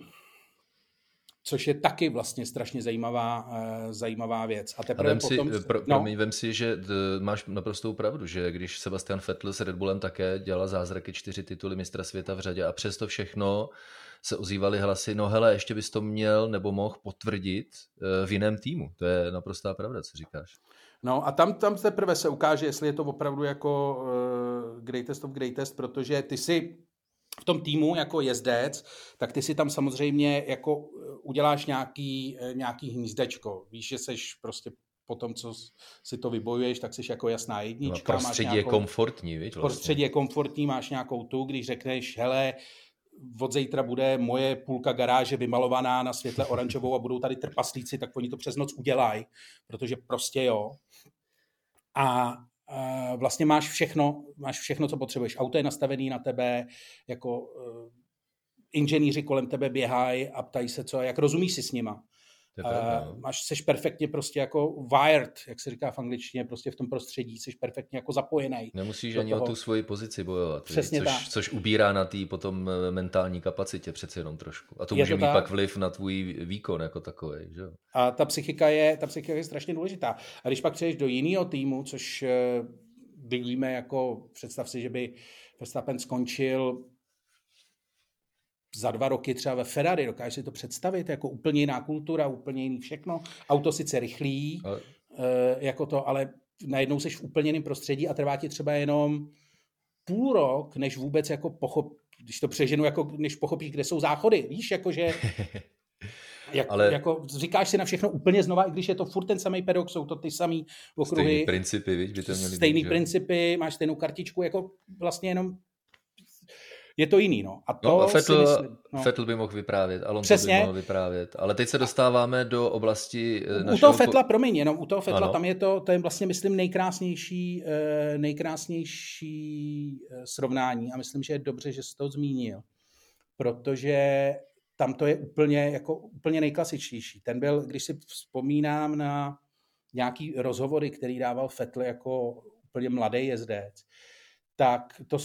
což je taky vlastně strašně zajímavá, uh, zajímavá věc. A teprve a vem potom... Si, pro, no. promiň, vem si, že d, máš naprostou pravdu, že když Sebastian Vettel s Red Bullem také dělal zázraky čtyři tituly mistra světa v řadě a přesto všechno se ozývaly hlasy, no hele, ještě bys to měl nebo mohl potvrdit v jiném týmu. To je naprostá pravda, co říkáš. No a tam, tam teprve se ukáže, jestli je to opravdu jako uh, greatest of greatest, protože ty si v tom týmu jako jezdec, tak ty si tam samozřejmě jako eh, uděláš nějaký, eh, nějaký hnízdečko. Víš, že seš prostě po tom, co si to vybojuješ, tak jsi jako jasná jednička. No, prostředí máš nějakou, je komfortní, víš? Vlastně. Prostředí je komfortní, máš nějakou tu, když řekneš, hele, od zítra bude moje půlka garáže vymalovaná na světle oranžovou a budou tady trpaslíci, tak oni to přes noc udělají, protože prostě jo. A vlastně máš všechno, máš všechno, co potřebuješ. Auto je nastavený na tebe, jako uh, inženýři kolem tebe běhají a ptají se, co, jak rozumíš si s nima. Uh, máš, seš perfektně prostě jako wired, jak se říká v angličtině, prostě v tom prostředí, jsi perfektně jako zapojený. Nemusíš ani toho. o tu svoji pozici bojovat, Přesně což, tak. což ubírá na té potom eh, mentální kapacitě přece jenom trošku. A to je může to mít tak. pak vliv na tvůj výkon jako takový. Že? A ta psychika, je, ta psychika je strašně důležitá. A když pak přejdeš do jiného týmu, což eh, vidíme jako, představ si, že by Verstappen skončil za dva roky třeba ve Ferrari, dokážeš si to představit, jako úplně jiná kultura, úplně jiný všechno. Auto sice rychlý, ale... Eh, jako to, ale najednou jsi v úplně jiném prostředí a trvá ti třeba jenom půl rok, než vůbec jako pochop, když to přeženu, jako než pochopíš, kde jsou záchody, víš, jakože [laughs] Jak, ale... jako říkáš si na všechno úplně znova, i když je to furt ten samý pedok, jsou to ty samý okruhy. Stejný principy, víš, by to měly Stejný být, principy, máš stejnou kartičku, jako vlastně jenom je to jiný. No. A to no, Fettel, si myslím, no. Fettel by mohl vyprávět, Alonso Přesně. by mohl vyprávět, ale teď se dostáváme do oblasti eh, našeho... U toho Fetla, promiň, jenom u toho Fetla, ano. tam je to, to je vlastně, myslím, nejkrásnější, eh, nejkrásnější eh, srovnání a myslím, že je dobře, že jsi to zmínil, protože tam to je úplně, jako, úplně nejklasičtější. Ten byl, když si vzpomínám na nějaký rozhovory, který dával Fettel jako úplně mladý jezdec, tak to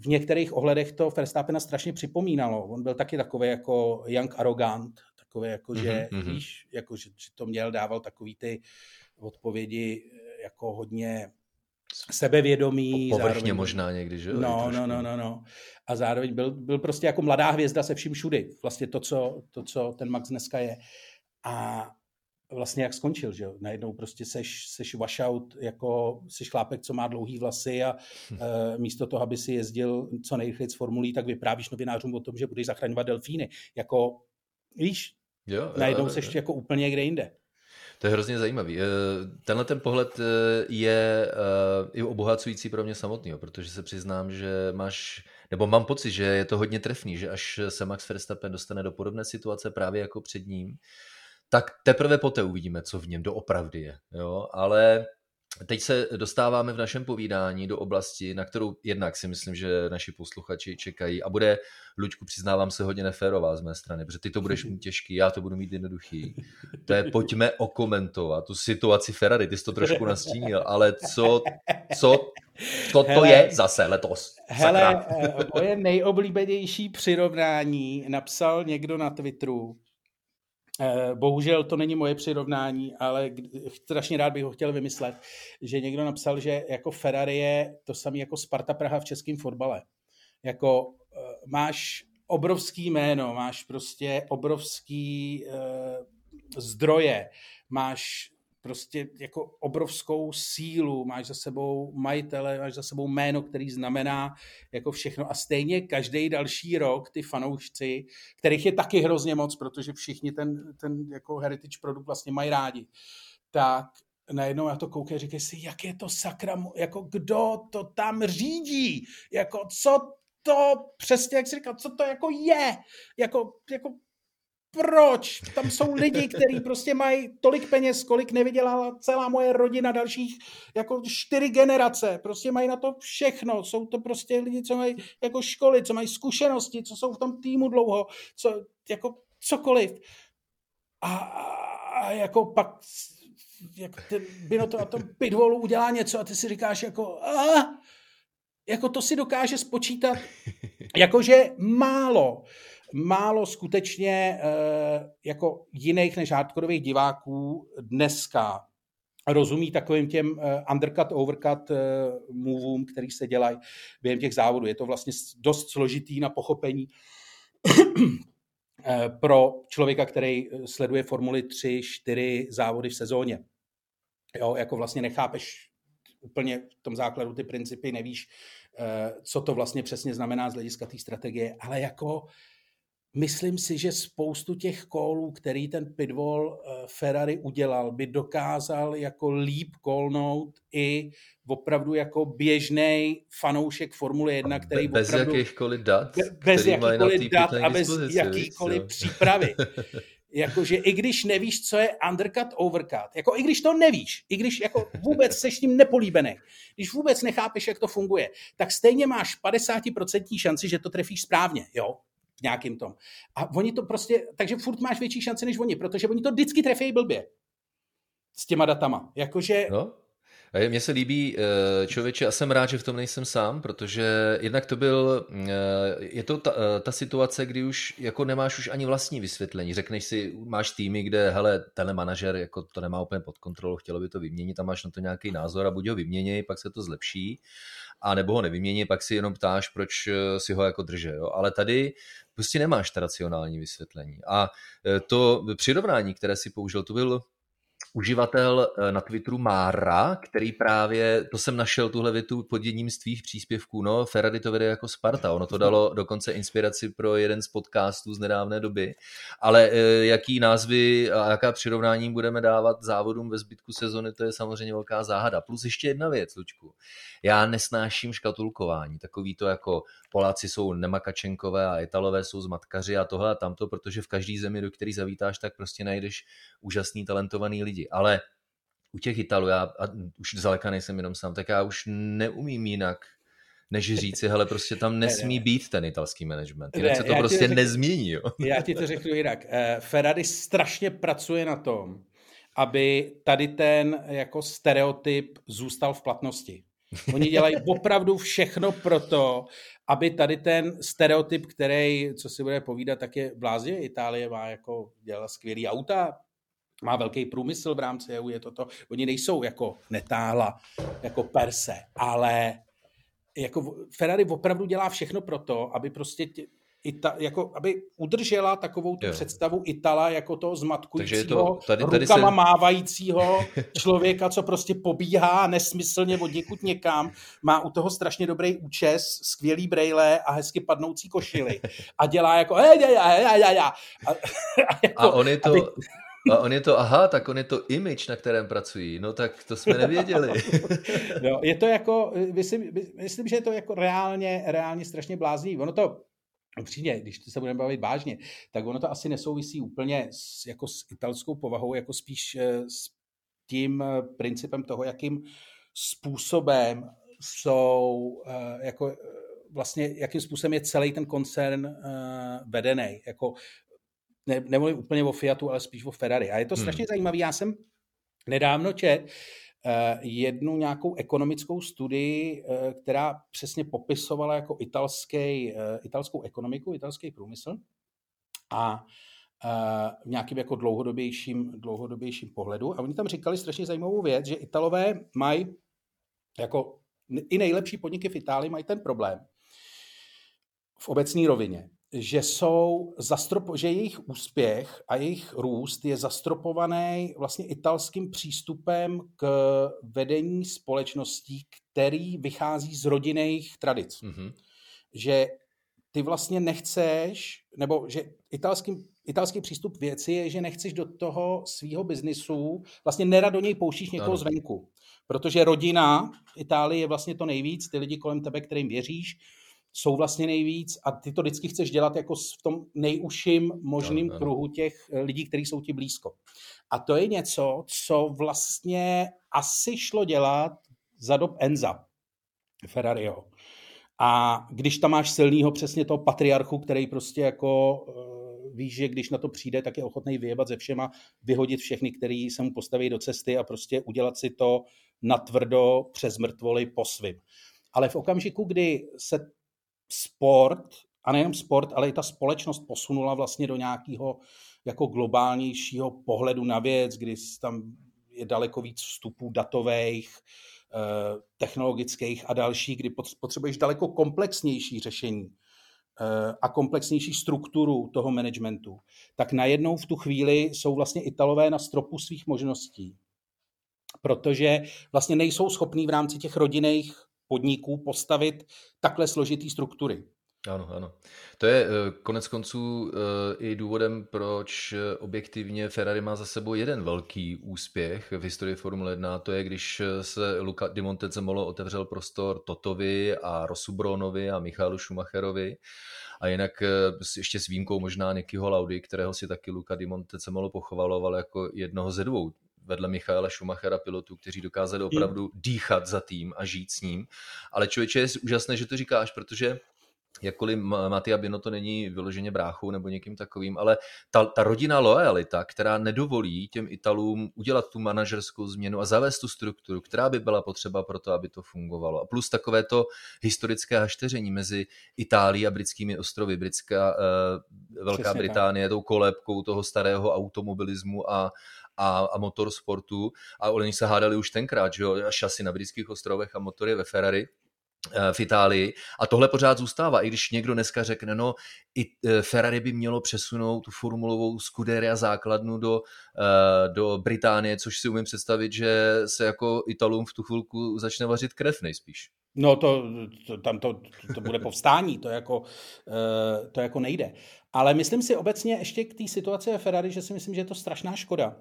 v některých ohledech to Verstappena strašně připomínalo. On byl taky takový jako young arrogant, takový jako, že, mm-hmm. víš, jako, že, že to měl, dával takový ty odpovědi jako hodně sebevědomý. Po, povrchně zároveň, možná někdy, že No, no, no, no, no. A zároveň byl, byl prostě jako mladá hvězda se vším všudy. Vlastně to co, to, co ten Max dneska je. A vlastně jak skončil, že jo? Najednou prostě seš, seš washout, jako seš chlápek, co má dlouhý vlasy a hm. e, místo toho, aby si jezdil co nejrychleji s formulí, tak vyprávíš novinářům o tom, že budeš zachraňovat delfíny. Jako, víš, Jo, Najednou seš jako úplně někde jinde. To je hrozně zajímavý. Eh, tenhle ten pohled eh, je i obohacující pro mě samotný, protože se přiznám, že máš, nebo mám pocit, že je to hodně trefný, že až se Max Verstappen dostane do podobné situace právě jako před ním, tak teprve poté uvidíme, co v něm doopravdy je. Jo? Ale Teď se dostáváme v našem povídání do oblasti, na kterou jednak si myslím, že naši posluchači čekají a bude, Luďku, přiznávám se, hodně neférová z mé strany, protože ty to budeš mít těžký, já to budu mít jednoduchý. To je, pojďme okomentovat tu situaci Ferrari, ty jsi to trošku nastínil, ale co, co, co to hele, je zase letos? Hele, eh, moje nejoblíbenější přirovnání napsal někdo na Twitteru, bohužel to není moje přirovnání, ale strašně rád bych ho chtěl vymyslet, že někdo napsal, že jako Ferrari je to samé jako Sparta Praha v českém fotbale. Jako eh, máš obrovský jméno, máš prostě obrovský uh, zdroje, máš prostě jako obrovskou sílu, máš za sebou majitele, máš za sebou jméno, který znamená jako všechno. A stejně každý další rok ty fanoušci, kterých je taky hrozně moc, protože všichni ten, ten jako heritage produkt vlastně mají rádi, tak najednou já to koukám a říkám si, jak je to sakra, jako kdo to tam řídí, jako co to přesně, jak jsi říkal, co to jako je, jako, jako proč? Tam jsou lidi, kteří prostě mají tolik peněz, kolik nevydělala celá moje rodina dalších jako čtyři generace. Prostě mají na to všechno. Jsou to prostě lidi, co mají jako školy, co mají zkušenosti, co jsou v tom týmu dlouho, co jako cokoliv. A, a jako pak jak ten Bino to na tom pitwallu udělá něco a ty si říkáš jako a, jako to si dokáže spočítat [laughs] jakože málo málo skutečně eh, jako jiných než hardkorových diváků dneska rozumí takovým těm eh, undercut, overcut eh, moveům, který se dělají během těch závodů. Je to vlastně dost složitý na pochopení pro člověka, který sleduje Formuli 3, 4 závody v sezóně. Jo, jako vlastně nechápeš úplně v tom základu ty principy, nevíš, co to vlastně přesně znamená z hlediska té strategie, ale jako myslím si, že spoustu těch kólů, který ten pitwall eh, Ferrari udělal, by dokázal jako líp kolnout i opravdu jako běžný fanoušek Formule 1, který bez opravdu... jakýchkoliv dat, bez jakýchkoliv dat a bez jakýkoliv přípravy. [laughs] Jakože i když nevíš, co je undercut, overcut, jako i když to nevíš, i když jako vůbec seš tím nepolíbený, když vůbec nechápeš, jak to funguje, tak stejně máš 50% šanci, že to trefíš správně, jo? V nějakým tom. A oni to prostě, takže furt máš větší šance než oni, protože oni to vždycky trefí blbě s těma datama. Jakože no. Mně se líbí, eh, člověče, a jsem rád, že v tom nejsem sám, protože jednak to byl, eh, je to ta, eh, ta situace, kdy už jako nemáš už ani vlastní vysvětlení. Řekneš si, máš týmy, kde, hele, tenhle manažer jako to nemá úplně pod kontrolou, chtělo by to vyměnit, tam máš na to nějaký názor a buď ho vymění, pak se to zlepší, a nebo ho nevymění, pak si jenom ptáš, proč si ho jako drže. Jo? Ale tady prostě nemáš ta racionální vysvětlení. A to přirovnání, které si použil, to byl uživatel eh, na Twitteru Mára, který právě, to jsem našel tuhle větu pod jedním z tvých příspěvků, no Ferrari to vede jako Sparta, ono to dalo dokonce inspiraci pro jeden z podcastů z nedávné doby, ale eh, jaký názvy a jaká přirovnání budeme dávat závodům ve zbytku sezony, to je samozřejmě velká záhada. Plus ještě jedna věc, Lučku, já nesnáším škatulkování, takový to jako Poláci jsou nemakačenkové a Italové jsou zmatkaři a tohle a tamto, protože v každý zemi, do který zavítáš, tak prostě najdeš úžasný, talentovaný lidi. Ale u těch Italů, já a už zdaleka nejsem jenom sám, tak já už neumím jinak, než říci, hele, prostě tam nesmí být ten italský management. Jinak ne, se to prostě řeknu, nezmění. Jo. [laughs] Já ti to řeknu jinak. Eh, Ferrari strašně pracuje na tom, aby tady ten jako stereotyp zůstal v platnosti. Oni dělají [laughs] opravdu všechno pro to, aby tady ten stereotyp, který, co si bude povídat, tak je blázně. Itálie má jako dělá skvělý auta, má velký průmysl v rámci EU, je toto. Oni nejsou jako netáhla, jako perse, ale jako Ferrari opravdu dělá všechno pro to, aby prostě tě, Ita, jako, aby udržela takovou tu jo. představu Itala jako toho zmatkujícího, to, tady, tady rukama se... mávajícího [laughs] člověka, co prostě pobíhá nesmyslně od někud někam, má u toho strašně dobrý účes, skvělý brejle a hezky padnoucí košily a dělá jako [laughs] a, a, jako, a on je to... Aby... A on je to, aha, tak on je to image, na kterém pracují. No tak to jsme nevěděli. [laughs] no, je to jako, myslím, myslím, že je to jako reálně, reálně strašně blázní. Ono to, upřímně, když se budeme bavit vážně, tak ono to asi nesouvisí úplně s, jako s italskou povahou, jako spíš eh, s tím eh, principem toho, jakým způsobem jsou eh, jako vlastně, jakým způsobem je celý ten koncern vedený. Jako ne, nemluvím úplně o Fiatu, ale spíš o Ferrari. A je to hmm. strašně zajímavé. Já jsem nedávno čet uh, jednu nějakou ekonomickou studii, uh, která přesně popisovala jako italský, uh, italskou ekonomiku, italský průmysl a v nějakým jako dlouhodobějším, dlouhodobějším pohledu. A oni tam říkali strašně zajímavou věc, že Italové mají jako i nejlepší podniky v Itálii mají ten problém v obecní rovině, že jsou zastropo, že jejich úspěch a jejich růst je zastropovaný vlastně italským přístupem k vedení společností, který vychází z rodinných tradic. Mm-hmm. Že ty vlastně nechceš, nebo že italský, italský přístup věci je, že nechceš do toho svého biznisu, vlastně nerad do něj pouštíš někoho ano. zvenku. Protože rodina v Itálii je vlastně to nejvíc, ty lidi kolem tebe, kterým věříš, jsou vlastně nejvíc a ty to vždycky chceš dělat jako v tom nejužším možným no, kruhu těch eh, lidí, kteří jsou ti blízko. A to je něco, co vlastně asi šlo dělat za dob Enza Ferrariho. A když tam máš silného přesně toho patriarchu, který prostě jako uh, víš, že když na to přijde, tak je ochotný vyjebat ze všema, vyhodit všechny, který se mu postaví do cesty a prostě udělat si to natvrdo přes mrtvoly po svým. Ale v okamžiku, kdy se sport, a nejenom sport, ale i ta společnost posunula vlastně do nějakého jako globálnějšího pohledu na věc, kdy tam je daleko víc vstupů datových, eh, technologických a další, kdy potřebuješ daleko komplexnější řešení eh, a komplexnější strukturu toho managementu, tak najednou v tu chvíli jsou vlastně Italové na stropu svých možností, protože vlastně nejsou schopní v rámci těch rodinných podniků postavit takhle složitý struktury. Ano, ano. To je eh, konec konců eh, i důvodem, proč eh, objektivně Ferrari má za sebou jeden velký úspěch v historii Formule 1. To je, když se Luca Di Montezemolo otevřel prostor Totovi a Rosubronovi a Michalu Schumacherovi. A jinak ještě s výjimkou možná Nikyho Laudy, kterého si taky Luca Di Montezemolo pochvaloval jako jednoho ze dvou vedle Michaela Schumachera pilotů, kteří dokázali opravdu dýchat za tým a žít s ním. Ale člověče, je úžasné, že to říkáš, protože jakkoliv Matia Bino to není vyloženě bráchou nebo někým takovým, ale ta, ta rodina lojalita, která nedovolí těm Italům udělat tu manažerskou změnu a zavést tu strukturu, která by byla potřeba pro to, aby to fungovalo. A plus takové to historické hašteření mezi Itálií a britskými ostrovy, britská, uh, Velká Přesně Británie, tak. tou kolébkou toho starého automobilismu a, a, a motorsportu a oni se hádali už tenkrát, že jo, šasy na britských ostrovech a motory ve Ferrari eh, v Itálii. A tohle pořád zůstává, i když někdo dneska řekne, no i eh, Ferrari by mělo přesunout tu formulovou Scuderia základnu do, eh, do Británie, což si umím představit, že se jako Italům v tu chvilku začne vařit krev nejspíš. No to, to tam to, to bude povstání, to jako, to jako nejde. Ale myslím si obecně ještě k té situaci Ferrari, že si myslím, že je to strašná škoda,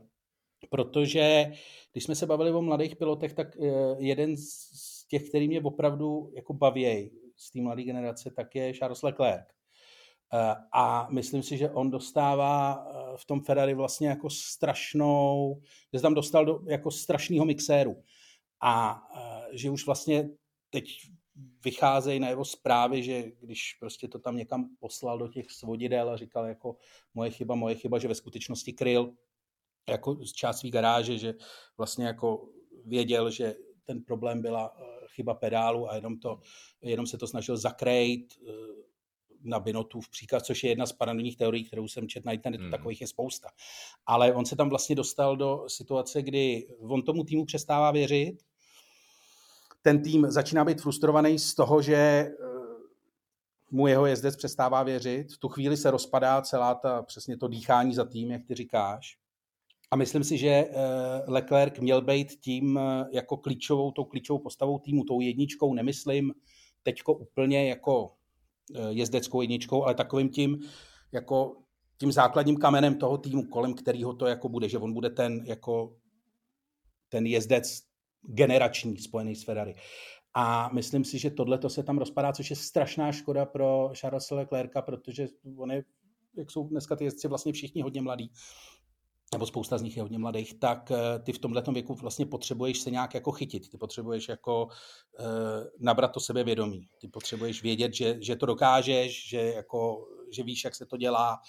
Protože když jsme se bavili o mladých pilotech, tak eh, jeden z těch, který mě opravdu jako baví z té mladé generace, tak je Charles Leclerc. Eh, a myslím si, že on dostává eh, v tom Ferrari vlastně jako strašnou, že se tam dostal do jako strašného mixéru. A že už vlastně teď vycházejí na jeho zprávy, že když prostě to tam někam poslal do těch svodidel a říkal jako moje chyba, moje chyba, že ve skutečnosti kryl jako z část svý garáže, že vlastně jako věděl, že ten problém byla eh, chyba pedálu a jenom, to, jenom se to snažil zakrejt eh, na v příkaz, což je jedna z paranoidních teorií, kterou jsem četl na internetu, hmm. takových je spousta. Ale on se tam vlastně dostal do situace, kdy on tomu týmu přestává věřit, ten tým začíná být frustrovaný z toho, že eh, mu jeho jezdec přestává věřit. V tu chvíli se rozpadá celá ta, přesně to dýchání za tým, jak ty říkáš. A myslím si, že eh, Leclerc měl být tím eh, jako klíčovou, tou klíčovou postavou týmu, tou jedničkou, nemyslím teďko úplně jako eh, jezdeckou jedničkou, ale takovým tím jako tím základním kamenem toho týmu, kolem kterého to jako bude, že on bude ten jako ten jezdec generační spojený s Ferrari. A myslím si, že tohle se tam rozpadá, což je strašná škoda pro Charles Leclerca, protože on je, jak jsou dneska ty jezdci vlastně všichni hodně mladí, nebo spousta z nich je hodně mladých, tak eh, ty v tomhle věku vlastně potřebuješ se nějak jako chytit. Ty potřebuješ jako uh, nabrat to sebevědomí. Ty potřebuješ vědět, že, že to dokážeš, že, jako, že víš, jak se to dělá,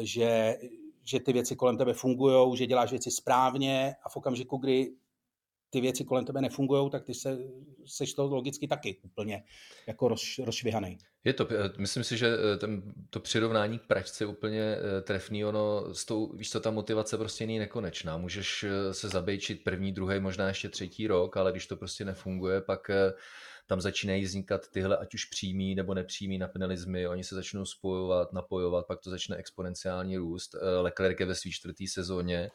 že, že ty věci kolem tebe fungují, že děláš věci správně a v okamžiku, kdy ty věci kolem tebe nefungují, tak ty se, seš to logicky taky úplně jako roz, rozšvihaný. Je to, eh, myslím si, že eh, ten, to přirovnání k pračce je úplně eh, trefný, ono s tou, víš co, ta motivace prostě není nekonečná. Můžeš se zabejčit první, druhý, možná ještě třetí rok, ale když to prostě nefunguje, pak tam začínají vznikat tyhle ať už přímý nebo nepřímý napinelizmy, oni se začnou spojovat, napojovat, pak to začne exponenciální růst. Eh, Leclerc je ve své čtvrté sezóně,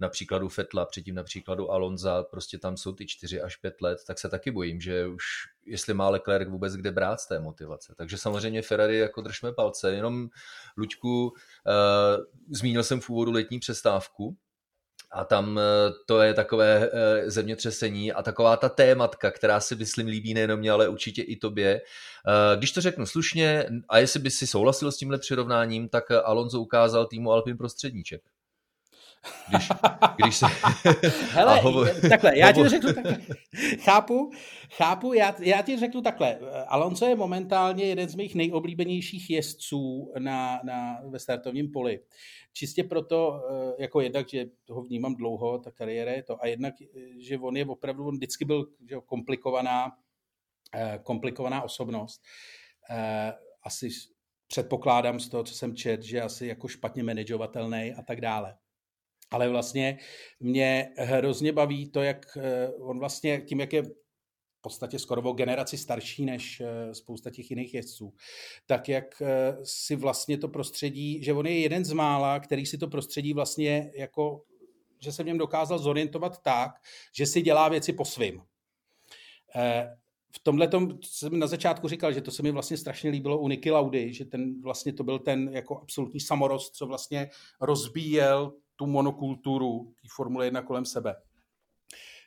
na příkladu Fetla, předtím na příkladu Alonza, prostě tam jsou ty čtyři až pět let, tak se taky bojím, že už jestli má Leclerc vůbec kde brát z té motivace. Takže samozřejmě Ferrari jako držme palce, jenom Luďku, uh, zmínil jsem v úvodu letní přestávku, a tam eh, to je takové eh, zemětřesení a taková ta tématka, která si myslím líbí nejenom mě, ale určitě i tobě. Eh, když to řeknu slušně, a jestli by si souhlasil s tímhle přirovnáním, tak Alonso ukázal týmu Alpin prostředníček. Když, když se... [laughs] Hele, hovo... takhle, já ti řeknu takhle. chápu, chápu, já, já ti řeknu takhle. Alonso je momentálně jeden z mých nejoblíbenějších jezdců na, na, ve startovním poli. Čistě proto, eh, jako jednak, že toho vnímám dlouho, ta kariéra je to, a jednak, že on je opravdu, on vždycky byl že komplikovaná, eh, komplikovaná osobnost. Eh, asi předpokládám z toho, co jsem čet, že asi jako špatně manažovatelný a tak dále ale vlastně mě hrozně baví to, jak eh, on vlastně tím, jak je v podstatě skoro o generaci starší než eh, spousta těch jiných jezdců, tak jak eh, si vlastně to prostředí, že on je jeden z mála, který si to prostředí vlastně jako, že se v něm dokázal zorientovat tak, že si dělá věci po svým. V tomhle jsem na začátku říkal, že to se mi vlastně strašně líbilo u Niky Laudy, že ten vlastně to byl ten jako absolutní samorost, co vlastně rozbíjel tu monokulturu té Formule 1 kolem sebe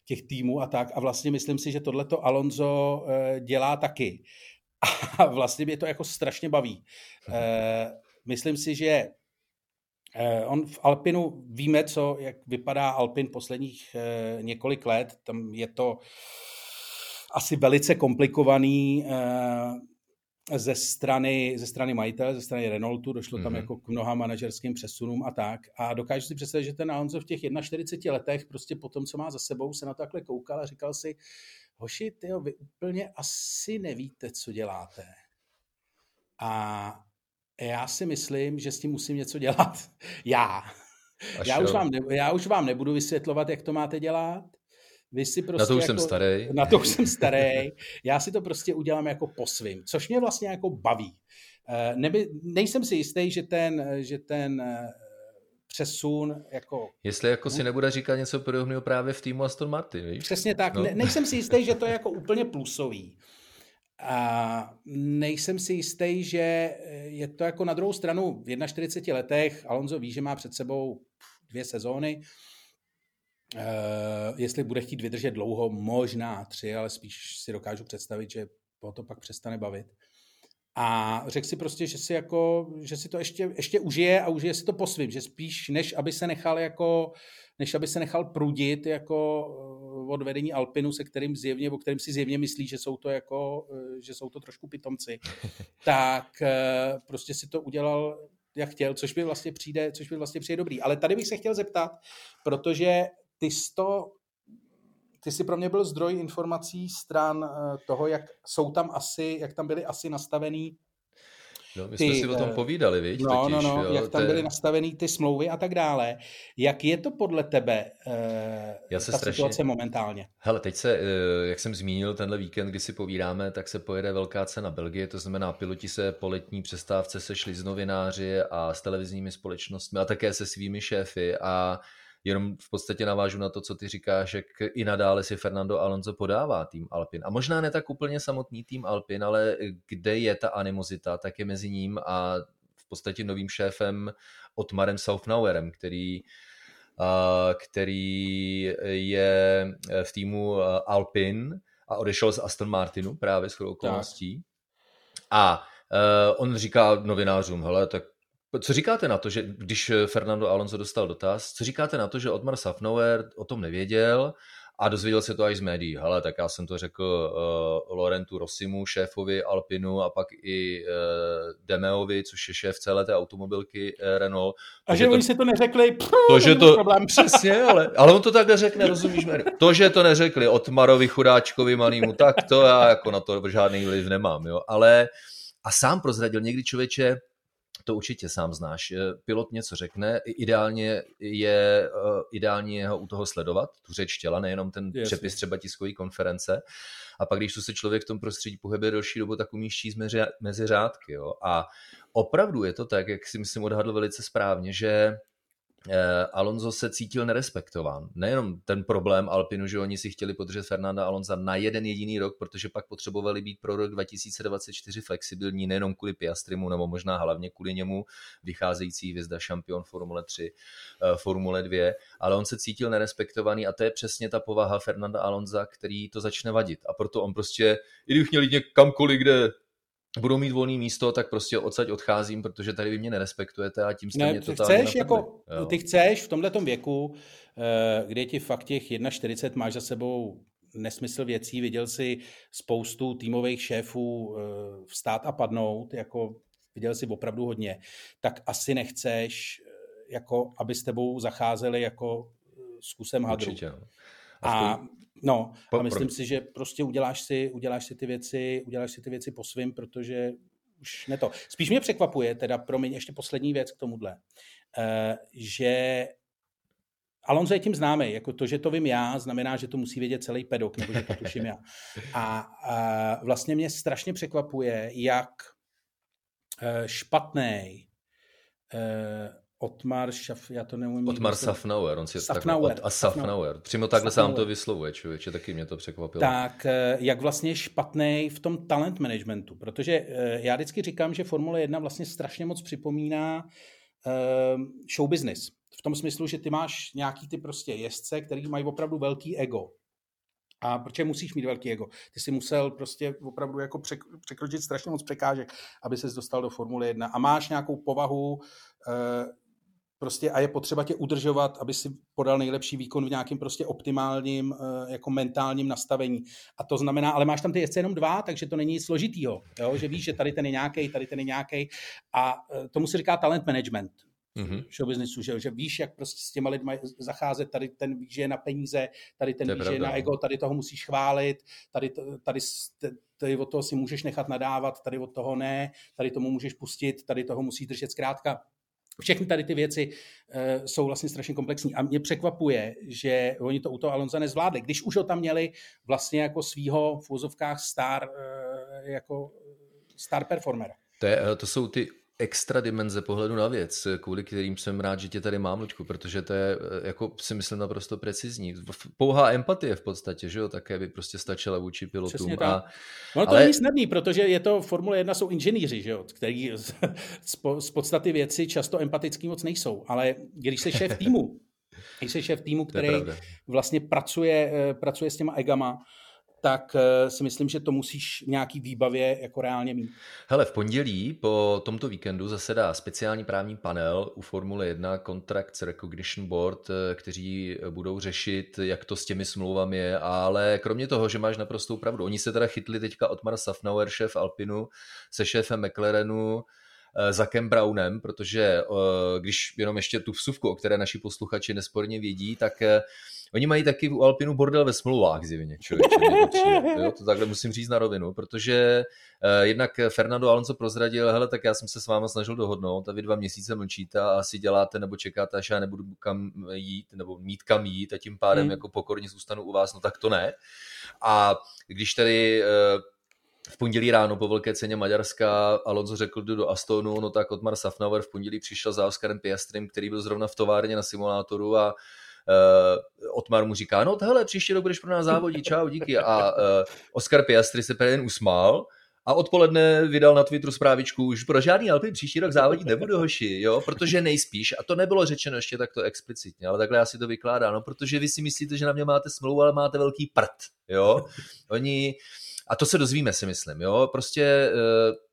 těch týmů a tak. A vlastně myslím si, že tohleto Alonso eh, dělá taky. [laughs] A vlastně mě to jako strašně baví. Eh, myslím si, že eh, on v Alpinu víme, co, jak vypadá Alpin posledních několik let. Tam je to asi velice komplikovaný ze strany, ze strany majitele, ze strany Renaultu, došlo mm-hmm. tam mhm. jako k mnoha manažerským přesunům a tak. A dokážu si představit, že ten Alonso v těch 41 letech, prostě po tom, co má za sebou, se na to takhle koukal a říkal si, hoši, tyjo, vy úplně asi nevíte, co děláte. A já si myslím, že s tím musím něco dělat. [laughs] Já. já už, vám ne, já už vám nebudu vysvětlovat, jak to máte dělat. Vy si prostě na to už jako, jsem starý. Na to už jsem starý. Já si to prostě udělám jako po svým, což mě vlastně jako baví. Eh, neby, nejsem si jistý, že ten, že ten eh, přesun jako... Jestli jako si nebude říkat něco podobného právě v týmu Aston Martin, víš? Přesně tak. No. Ne, nejsem si jistý, že to je [laughs] jako úplně plusový. A nejsem si jistý, že je to jako na druhou stranu v 41 letech, Alonso ví, že má před sebou dvě sezóny, Uh, jestli bude chtít vydržet dlouho, možná tři, ale spíš si dokážu představit, že po to pak přestane bavit. A řekl si prostě, že si, jako, že si to ještě, ještě užije a užije si to po svým, že spíš než aby se nechal jako, než aby se nechal prudit jako eh, od vedení Alpinu, se kterým zjevně, o kterým si zjevně myslí, že jsou to jako, eh, že jsou to trošku pitomci, [laughs] tak prostě si to udělal jak chtěl, což by vlastně přijde, což by vlastně přijde dobrý. Ale tady bych se chtěl zeptat, protože ty to, ty jsi pro mě byl zdroj informací stran eh, toho, jak jsou tam asi, jak tam byly asi nastavený No, my ty, jsme si o tom povídali, víš? No, totiž, no, no, jo, jak tam byly nastaveny ty smlouvy a tak dále. Jak je to podle tebe eh, Já se ta strašně... situace momentálně? Hele, teď se, jak jsem zmínil, tenhle víkend, kdy si povídáme, tak se pojede velká cena Belgie, to znamená, piloti se po letní přestávce sešli s novináři a s televizními společnostmi a také se svými šéfy a jenom v podstatě navážu na to, co ty říkáš, jak i nadále si Fernando Alonso podává tým Alpin. A možná ne tak úplně samotný tým Alpin, ale kde je ta animozita, tak je mezi ním a v podstatě novým šéfem Otmarem Southnauerem, který který je v týmu Alpin a odešel z Aston Martinu právě s okolností. A on říká novinářům, hele, tak co říkáte na to, že když Fernando Alonso dostal dotaz, co říkáte na to, že Otmar Safnauer o tom nevěděl a dozvěděl se to až z médií. Hele, tak já jsem to řekl uh, Lorentu Rossimu, šéfovi Alpinu a pak i uh, Demeovi, což je šéf celé té automobilky uh, Renault. A že, že oni to, si to neřekli, pff, to, že to, problém. [laughs] Přesně, ale, ale on to takhle řekne, rozumíš, Mary? To, že to neřekli Otmarovi chudáčkovi malýmu, tak to já jako na to žádný vliv nemám, jo. Ale a sám prozradil někdy člověče, to určitě sám znáš. Pilot něco řekne, ideálně je, eh, ideálně je ho u toho sledovat, tu řeč těla, nejenom ten Jasně. přepis třeba tiskové konference. A pak, když tu se člověk v tom prostředí pohybuje delší dobu, tak umí číst mezi, mezi řádky. Jo? A opravdu je to tak, jak si myslím odhadl velice správně, že Eh, Alonso se cítil nerespektován. Nejenom ten problém Alpinu, že oni si chtěli podržet Fernanda Alonza na jeden jediný rok, protože pak potřebovali být pro rok 2024 flexibilní, nejenom kvůli Piastrimu, nebo možná hlavně kvůli němu vycházející hvězda šampion Formule 3, eh, Formule 2, ale on se cítil nerespektovaný a to je přesně ta povaha Fernanda Alonza, který to začne vadit. A proto on prostě, i kdybych měl jít kamkoliv, kde budou mít volné místo, tak prostě odsaď odcházím, protože tady vy mě nerespektujete a tím jste ne, mě to chceš jako, Ty chceš v tomhle věku, eh, kde ti fakt těch 1,40 máš za sebou nesmysl věcí, viděl si spoustu týmových šéfů eh, vstát a padnout, jako viděl si opravdu hodně, tak asi nechceš, eh, jako aby s tebou zacházeli jako s kusem hadru. Určitě, no. A, No, a myslím pro... si, že prostě uděláš si, uděláš si ty věci, uděláš si ty věci po svým, protože už ne to. Spíš mě překvapuje, teda promiň, ještě poslední věc k tomuhle, uh, že Alonso je tím známý, jako to, že to vím já, znamená, že to musí vědět celý pedok, nebo že to tuším já. A, a vlastně mě strašně překvapuje, jak uh, špatný uh, Otmar Šaf, já to neumím. Otmar Safnauer, on si Safnauer. Takhle, a Safnauer. Přímo takhle Safnauer. sám to vyslovuje, člověče, taky mě to překvapilo. Tak, eh, jak vlastně špatný v tom talent managementu, protože eh, já vždycky říkám, že Formule 1 vlastně strašně moc připomíná uh, show business. V tom smyslu, že ty máš nějaký ty prostě jezdce, který mají opravdu velký ego. A proč musíš mít velký ego? Ty si musel prostě opravdu jako překročit strašně moc překážek, aby ses dostal do Formule 1. A máš nějakou povahu, prostě a je potřeba tě udržovat, aby si podal nejlepší výkon v nějakém prostě optimálním eh, jako mentálním nastavení. A to znamená, ale máš tam ty jezdce jenom dva, takže to není složitýho, jo? že víš, že tady ten je nějaký, tady ten je nějaký a eh, tomu se říká talent management mm-hmm. show businessu, že, že víš, jak prostě s těma lidmi zacházet, tady ten víš, že je na peníze, tady ten víš, že je na no. ego, tady toho musíš chválit, tady, tady, tady od toho si můžeš nechat nadávat, tady od toho ne, tady tomu můžeš pustit, tady toho musíš držet zkrátka všechny tady ty věci uh, jsou vlastně strašně komplexní. A mě překvapuje, že oni to u toho Alonza nezvládli. Když už ho tam měli vlastně jako svýho v úzovkách star, uh, jako star performera. To, je, eh, to jsou ty extra dimenze pohledu na věc, kvůli kterým jsem rád, že tě tady mám, Lučku, protože to je, jako si myslím, naprosto precizní. Pouhá empatie v podstatě, že jo, také by prostě stačila vůči pilotům. A, ono to ale... není snadný, protože je to, Formule 1 jsou inženýři, že jo, který z, z podstaty věci často empatický moc nejsou, ale když jsi šéf týmu, když jsi šéf týmu, [laughs] který vlastně pracuje, eh, pracuje s těma egama, tak eh, si myslím, že to musíš v nějaký výbavě jako reálně mít. Hele, v pondělí po tomto víkendu zasedá speciální právní panel u Formule 1 Contracts Recognition Board, eh, kteří budou řešit, jak to s těmi smlouvami je, ale kromě toho, že máš naprostou pravdu, oni se teda chytli teďka Otmar Safnauer, šéf Alpinu, se šéfem McLarenu, eh, Zakem Brownem, protože když jenom ještě tu vsuvku, o které naši posluchači nesporně vědí, tak oni mají taky u Alpinu bordel ve smlouvách zjevně, člověče, jo, to takhle musím říct na rovinu, protože uh, jednak Fernando Alonso prozradil, hele, tak já jsem se s váma snažil dohodnout a vy dva měsíce mlčíte a asi děláte nebo čekáte, až já nebudu kam jít, nebo mít kam jít a tím pádem hmm. jako pokorně zůstanu u vás, no tak to ne. A když tady uh, v pondělí ráno po velké ceně Maďarska Alonso řekl, jdu do Astonu, no tak Otmar Safnauer v pondělí přišel za Oskarem Piastrem, který byl zrovna v továrně na simulátoru a Otmar mu říká, no hele, příště rok budeš pro nás závodit, čau, díky. A uh, Oscar Piastri se jen usmál a odpoledne vydal na Twitteru zprávičku, už pro žádný Alpy příští rok závodit nebudu, hoši, jo, protože nejspíš, a to nebylo řečeno ještě takto explicitně, ale takhle já si to vykládám, no, protože vy si myslíte, že na mě máte smlouvu, ale máte velký prd, jo. Oni, a to se dozvíme, si myslím, jo, prostě eh,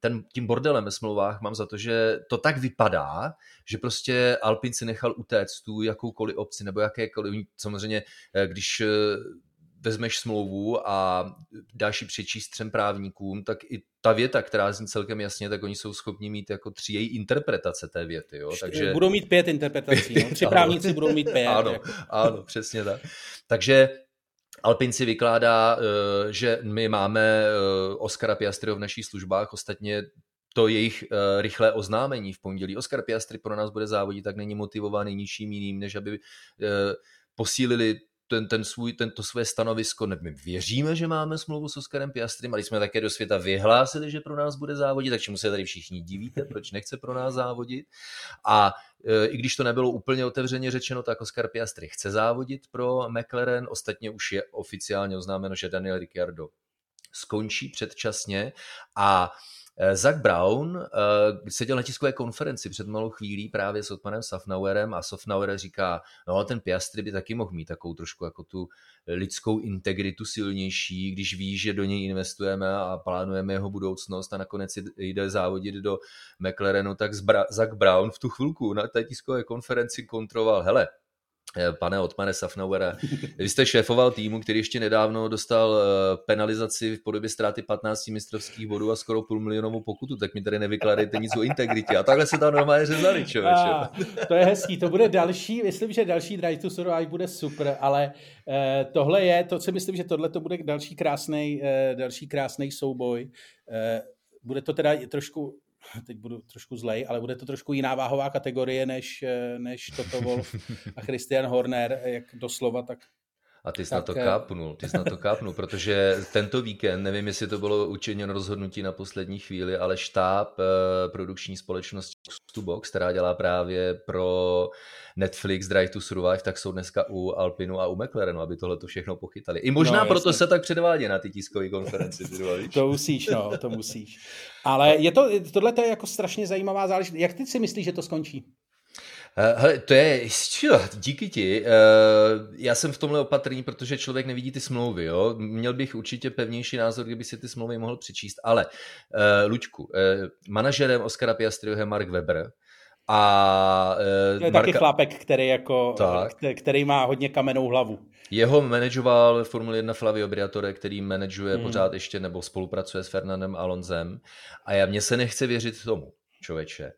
ten, tím bordelem ve smlouvách mám za to, že to tak vypadá, že prostě Alpin si nechal utéct tu jakoukoliv opci nebo jakékoliv, samozřejmě, eh, když eh, vezmeš smlouvu a dáš ji přečíst třem právníkům, tak i ta věta, která zní celkem jasně, tak oni jsou schopni mít jako tři její interpretace té věty. Jo? Takže... Budou mít pět interpretací. No? Tři [laughs] právníci budou mít pět. Ano, jako. ano, přesně tak. Takže Alpin si vykládá, eh, že my máme eh, Oscara Piastriho v našich službách, ostatně to jejich uh, rychlé oznámení v pondělí. Oscar Piastri pro nás bude závodit, tak není motivovaný ničím jiným, než aby posílili ten, ten svůj, tento své stanovisko, ne, my věříme, že máme smlouvu s Oskarem Piastrem, ale jsme také do světa vyhlásili, že pro nás bude závodit, tak čemu se tady všichni divíte, proč nechce pro nás závodit. A e, i když to nebylo úplně otevřeně řečeno, tak Oscar Piastri chce závodit pro McLaren, ostatně už je oficiálně oznámeno, že Daniel Ricciardo skončí předčasně a Zach Brown uh, seděl na tiskové konferenci před malou chvílí právě s Otmanem Safnauerem a Safnauer říká, no ten Piastri by taky mohl mít takovou trošku jako tu lidskou integritu silnější, když ví, že do něj investujeme a plánujeme jeho budoucnost a nakonec jde závodit do McLarenu, tak Zach Brown v tu chvilku na té tiskové konferenci kontroval, hele, Eh, pane Otmane Safnauere, vy jste šéfoval týmu, který ještě nedávno dostal eh, penalizaci v podobě ztráty 15 mistrovských bodů a skoro půl milionovou pokutu, tak mi tady nevykládejte nic o integritě. A takhle se tam normálně řezali, člověče. To je hezký, to bude další, myslím, že další Drive to Survive bude super, ale eh, tohle je, to si myslím, že tohle to bude další krásný eh, další krásný souboj. Eh, bude to teda trošku [laughs] teď budu trošku zlej, ale bude to trošku jiná váhová kategorie než, než Toto Wolf a Christian Horner, jak doslova, tak a ty jsi tak, na to eh, kápnul, ty jsi na to [laughs] kápnul, protože tento víkend, nevím, jestli to bylo učiněno rozhodnutí na poslední chvíli, ale štáb eh, produkční společnosti Stubox, která dělá právě pro Netflix Drive to Survive, tak jsou dneska u Alpinu a u McLarenu, aby tohle to všechno pochytali. I možná no, proto se tak předvádě na ty tiskové konferenci. to musíš, no, to musíš. Ale je to, tohle je jako strašně zajímavá záležitost. Jak ty si myslíš, že to skončí? Eh, hele, to je, čo, díky ti. Eh, já jsem v tomhle opatrný, protože člověk nevidí ty smlouvy, jo. Měl bych určitě pevnější názor, kdyby si ty smlouvy mohl přečíst, ale Luďku, uh, manažerem Oscara Piastriho je Mark Weber, a, uh, to je Marka... taky chlapek, který, jako, tak. který má hodně kamenou hlavu. Jeho manažoval Formule 1 Flavio Briatore, který manažuje hmm. pořád ještě nebo spolupracuje s Fernandem Alonzem. A já mně se nechce věřit tomu, člověče,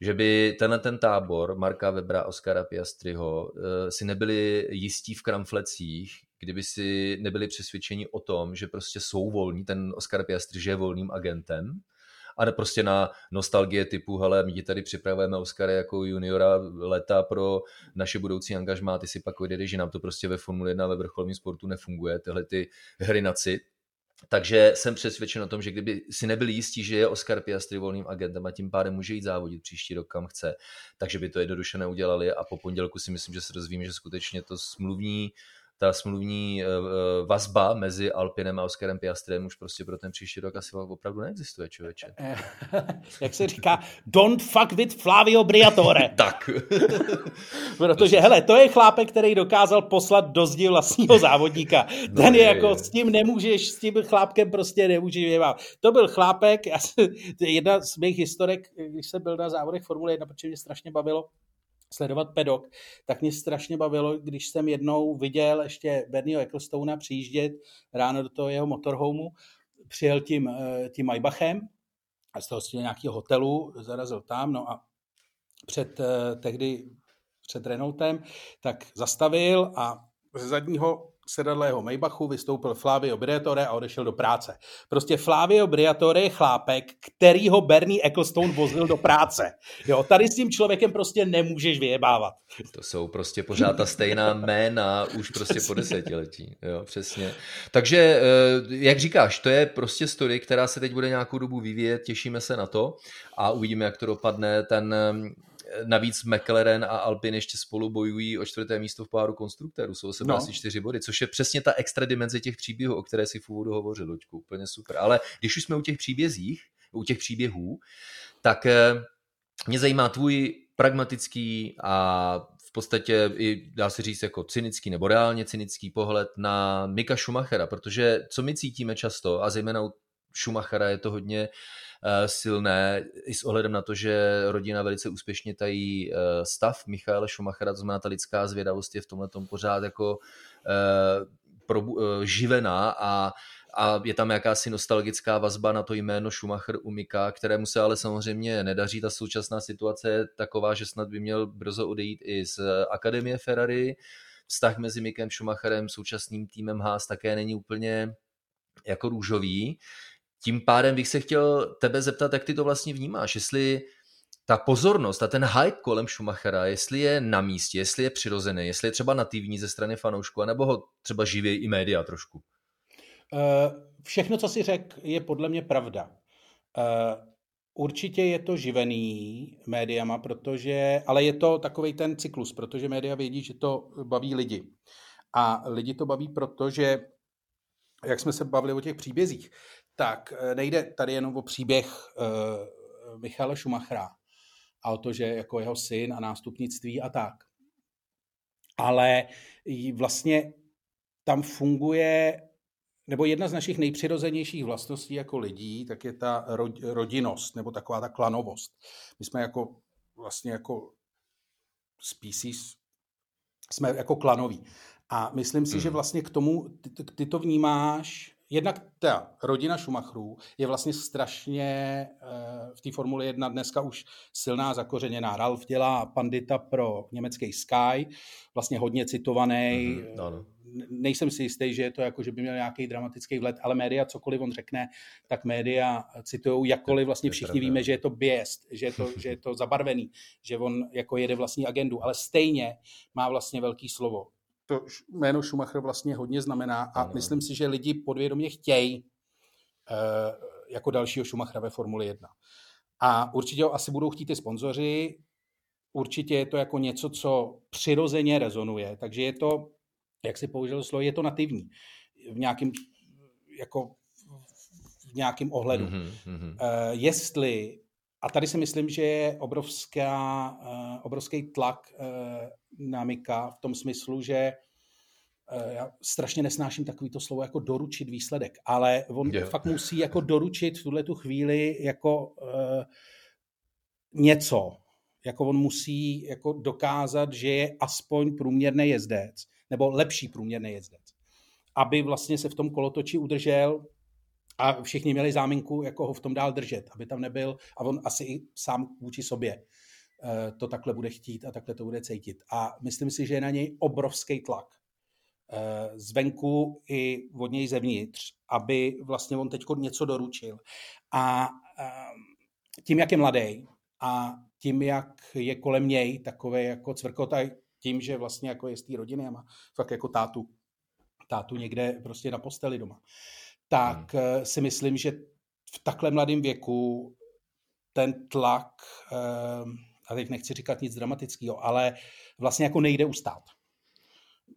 že by tenhle ten tábor Marka Webra, Oskara Piastriho eh, si nebyli jistí v kramflecích, kdyby si nebyli přesvědčeni o tom, že prostě jsou volní, ten Oscar Piastri, že je volným agentem, a prostě na nostalgie typu, hele, my ti tady připravujeme Oscara jako juniora leta pro naše budoucí angažmá, ty si pak odjedeš, že nám to prostě ve Formule 1 ve vrcholovém sportu nefunguje, tyhle ty hry na cit. Takže jsem přesvědčen o tom, že kdyby si nebyli jistí, že je Oscar Piastri volným agentem a tím pádem může jít závodit příští rok kam chce, takže by to jednoduše neudělali a po pondělku si myslím, že se dozvíme, že skutečně to smluvní ta smluvní eh, eh, vazba mezi Alpinem a Oskarem Piastrem už prostě pro ten příští rok asi opravdu neexistuje, člověče. [laughs] Jak se říká, don't fuck with Flavio Briatore. [laughs] tak. [laughs] Protože, hele, to je chlápek, který dokázal poslat do zdi vlastního závodníka. No ten je, je jako, s tím nemůžeš, s tím chlápkem prostě nemůžeš vyjevat. To byl chlápek, já jedna z mých historek, když jsem byl na závodech Formule 1, protože mě strašně bavilo, sledovat pedok, tak mě strašně bavilo, když jsem jednou viděl ještě Bernieho Ecclestona přijíždět ráno do toho jeho motorhomeu, přijel tím, eh, tím Maybachem a z toho nějakého hotelu zarazil tam, no a před eh, tehdy před Renaultem, tak zastavil a ze zadního sedadlého Maybachu vystoupil Flavio Briatore a odešel do práce. Prostě Flavio Briatore je chlápek, který ho Bernie Ecclestone vozil do práce. Jo, tady s tím člověkem prostě nemůžeš vyjebávat. To jsou prostě pořád ta stejná jména už prostě přesně. po desetiletí. Jo, přesně. Takže, eh, jak říkáš, to je prostě story, která se teď bude nějakou dobu vyvíjet, těšíme se na to a uvidíme, jak to dopadne. Ten Navíc McLaren a Alpine ještě spolu bojují o čtvrté místo v páru konstruktérů. Jsou sebe no. asi čtyři body, což je přesně ta extra dimenze těch příběhů, o které si v úvodu hovořil, Luďku. Úplně super. Ale když už jsme u těch příbězích, u těch příběhů, tak eh, mě zajímá tvůj pragmatický a v podstatě i dá se říct jako cynický nebo reálně cynický pohled na Mika Schumachera, protože co my cítíme často a zejména u Schumachera je to hodně Eh, silné, i s ohledem na to, že rodina velice úspěšně tají eh, stav Michaela Schumachera, to znamená ta lidská zvědavost je v tomhle tom pořád jako eh, živená a a je tam jakási nostalgická vazba na to jméno Schumacher u Mika, kterému se ale samozřejmě nedaří. Ta současná situace je taková, že snad by měl brzo odejít i z Akademie Ferrari. Vztah mezi Mikem Schumacherem, současným týmem Haas také není úplně jako růžový. Tím pádem bych se chtěl tebe zeptat, jak ty to vlastně vnímáš, jestli ta pozornost a ten hype kolem Schumachera, jestli je na místě, jestli je přirozený, jestli je třeba nativní ze strany fanoušku, anebo ho třeba živí i média trošku. Eh, všechno, co si řekl, je podle mě pravda. Eh, určitě je to živený médiama, protože, ale je to takový ten cyklus, protože média vědí, že to baví lidi. A lidi to baví, protože, jak jsme se bavili o těch příbězích, tak eh, nejde tady jenom o příběh uh, Michala Schumachera a o to, že jako jeho syn a nástupnictví a tak. Ale vlastně tam funguje, nebo jedna z našich nejpřirozenějších vlastností jako lidí, tak je ta rodinnost, nebo taková ta klanovost. My jsme jako vlastně jako species, jsme jako klanoví. A myslím si, hmm. že vlastně k tomu, ty, ty to vnímáš jednak ta rodina Schumacherů je vlastně strašně eh, v té Formuli 1 dneska už silná, zakořeněná. Ralf dělá pandita pro německý Sky, vlastně hodně citovaný. Mm-hmm. Nejsem si jistý, že je to jako, že by měl nějaký dramatický vlet, ale média, cokoliv on řekne, tak média citují jakkoliv vlastně všichni víme, že je to biest, že je to, [laughs] že je to zabarvený, že on jako jede vlastní agendu, ale stejně má vlastně velký slovo to jméno Schumacher vlastně hodně znamená a ano. myslím si, že lidi podvědomě chtějí uh, jako dalšího Schumachera ve Formuli 1. A určitě ho asi budou chtít i sponzoři, určitě je to jako něco, co přirozeně rezonuje, takže je to, jak si použil slovo, je to nativní v nějakém jako v nějakém ohledu. Mm-hmm. Uh, jestli a tady si myslím, že je obrovská, uh, obrovský tlak uh, na Mika v tom smyslu, že uh, já strašně nesnáším takovýto slovo jako doručit výsledek, ale on yeah. fakt musí jako doručit v tuhle tu chvíli jako uh, něco. Jako on musí jako dokázat, že je aspoň průměrný jezdec, nebo lepší průměrný jezdec. Aby vlastně se v tom kolotoči udržel a všichni měli záminku, jako ho v tom dál držet, aby tam nebyl, a on asi i sám vůči sobě eh, to takhle bude chtít a takhle to bude cítit. A myslím si, že je na něj obrovský tlak eh, zvenku i od něj zevnitř, aby vlastně on teď něco doručil. A eh, tím, jak je mladý a tím, jak je kolem něj takové jako cvrkota, tím, že vlastně jako je z té rodiny a má fakt jako tátu, tátu někde prostě na posteli doma, tak hmm. Eh, si myslím, že v takhle mladém věku ten tlak, eh, a teď nechci říkat nic dramatického, ale vlastně jako nejde ustát.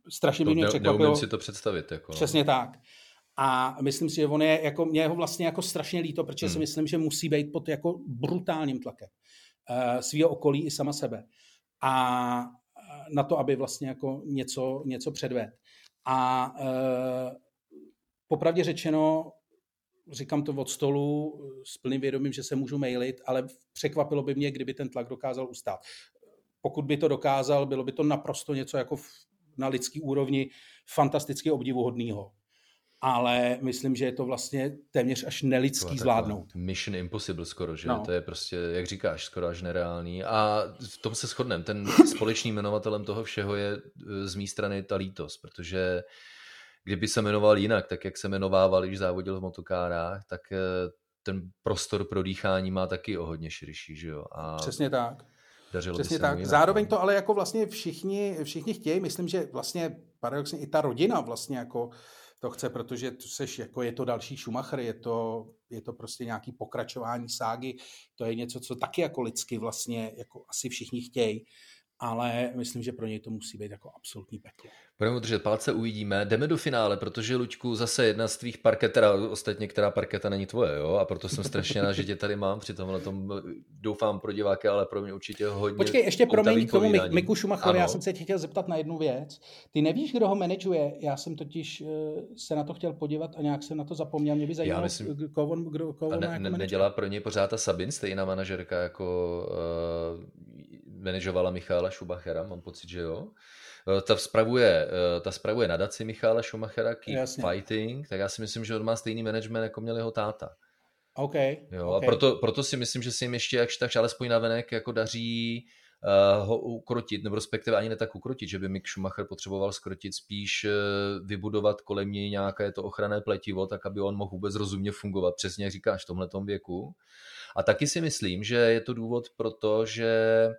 Strašně by mě překvapilo. Neumím si to představit. Jako. No. Přesně tak. A myslím si, že on je, jako, mě je ho vlastně jako strašně líto, protože hmm. si myslím, že musí být pod jako brutálním tlakem uh, svého okolí i sama sebe. A na to, aby vlastně jako něco, něco předved. A uh, popravdě řečeno, říkám to od stolu s plným vědomím, že se můžu mailit, ale překvapilo by mě, kdyby ten tlak dokázal ustát. Pokud by to dokázal, bylo by to naprosto něco jako na lidský úrovni fantasticky obdivuhodného. ale myslím, že je to vlastně téměř až nelidský zvládnout. Mission impossible skoro, že? No. To je prostě, jak říkáš, skoro až nereálný. A v tom se shodneme. Ten společným jmenovatelem toho všeho je e, z mé strany ta lítost, protože kdyby se jmenoval jinak, tak jak se jmenovával, když závodil v motokárách, tak e, ten prostor pro dýchání má taky o hodně širší, že jo? A Přesně tak. Dařilo Přesně tak. Jinak, Zároveň no. to ale jako vlastně všichni, všichni chtějí, myslím, že vlastně paradoxně i ta rodina vlastně jako to chce, protože to seš, jako je to další Schumacher, je to, je to prostě nějaký pokračování ságy, to je něco, co taky jako lidsky vlastně jako asi všichni chtějí ale myslím, že pro něj to musí být jako absolutní peklo. Budeme držet palce, uvidíme. Jdeme do finále, protože Luďku zase jedna z tvých parket, teda ostatně, která parketa není tvoje, jo? A proto jsem strašně rád, že tě tady mám při tomhle tom, doufám pro diváky, ale pro mě určitě hodně Počkej, ještě promiň k tomu Miku Schumacherovi, já jsem se tě chtěl zeptat na jednu věc. Ty nevíš, kdo ho manažuje? Já jsem totiž uh, se na to chtěl podívat a nějak jsem na to zapomněl. Mě by zajímalo, já myslím, koho on, kdo, koho ne, ne, nedělá pro něj pořád ta Sabin, stejná manažerka jako uh, manažovala Michála Schumachera, mám pocit, že jo. Eh, ta spravuje, eh, ta spravuje nadaci Michála Schumachera, Keep Jasně. Fighting, tak já si myslím, že on má stejný management, jako měl jeho táta. OK. Jo, okay. A proto, proto si myslím, že si jim ještě jakž tak alespoň navenek jako daří uh, ho ukrotit, nebo respektive ani ne tak ukrotit, že by Mick Schumacher potřeboval skrotit, spíš uh, vybudovat kolem něj nějaké to ochranné pletivo, tak aby on mohl vůbec rozumně fungovat, přesně jak říkáš, v tomhle věku. A taky si myslím, že je to důvod pro to, že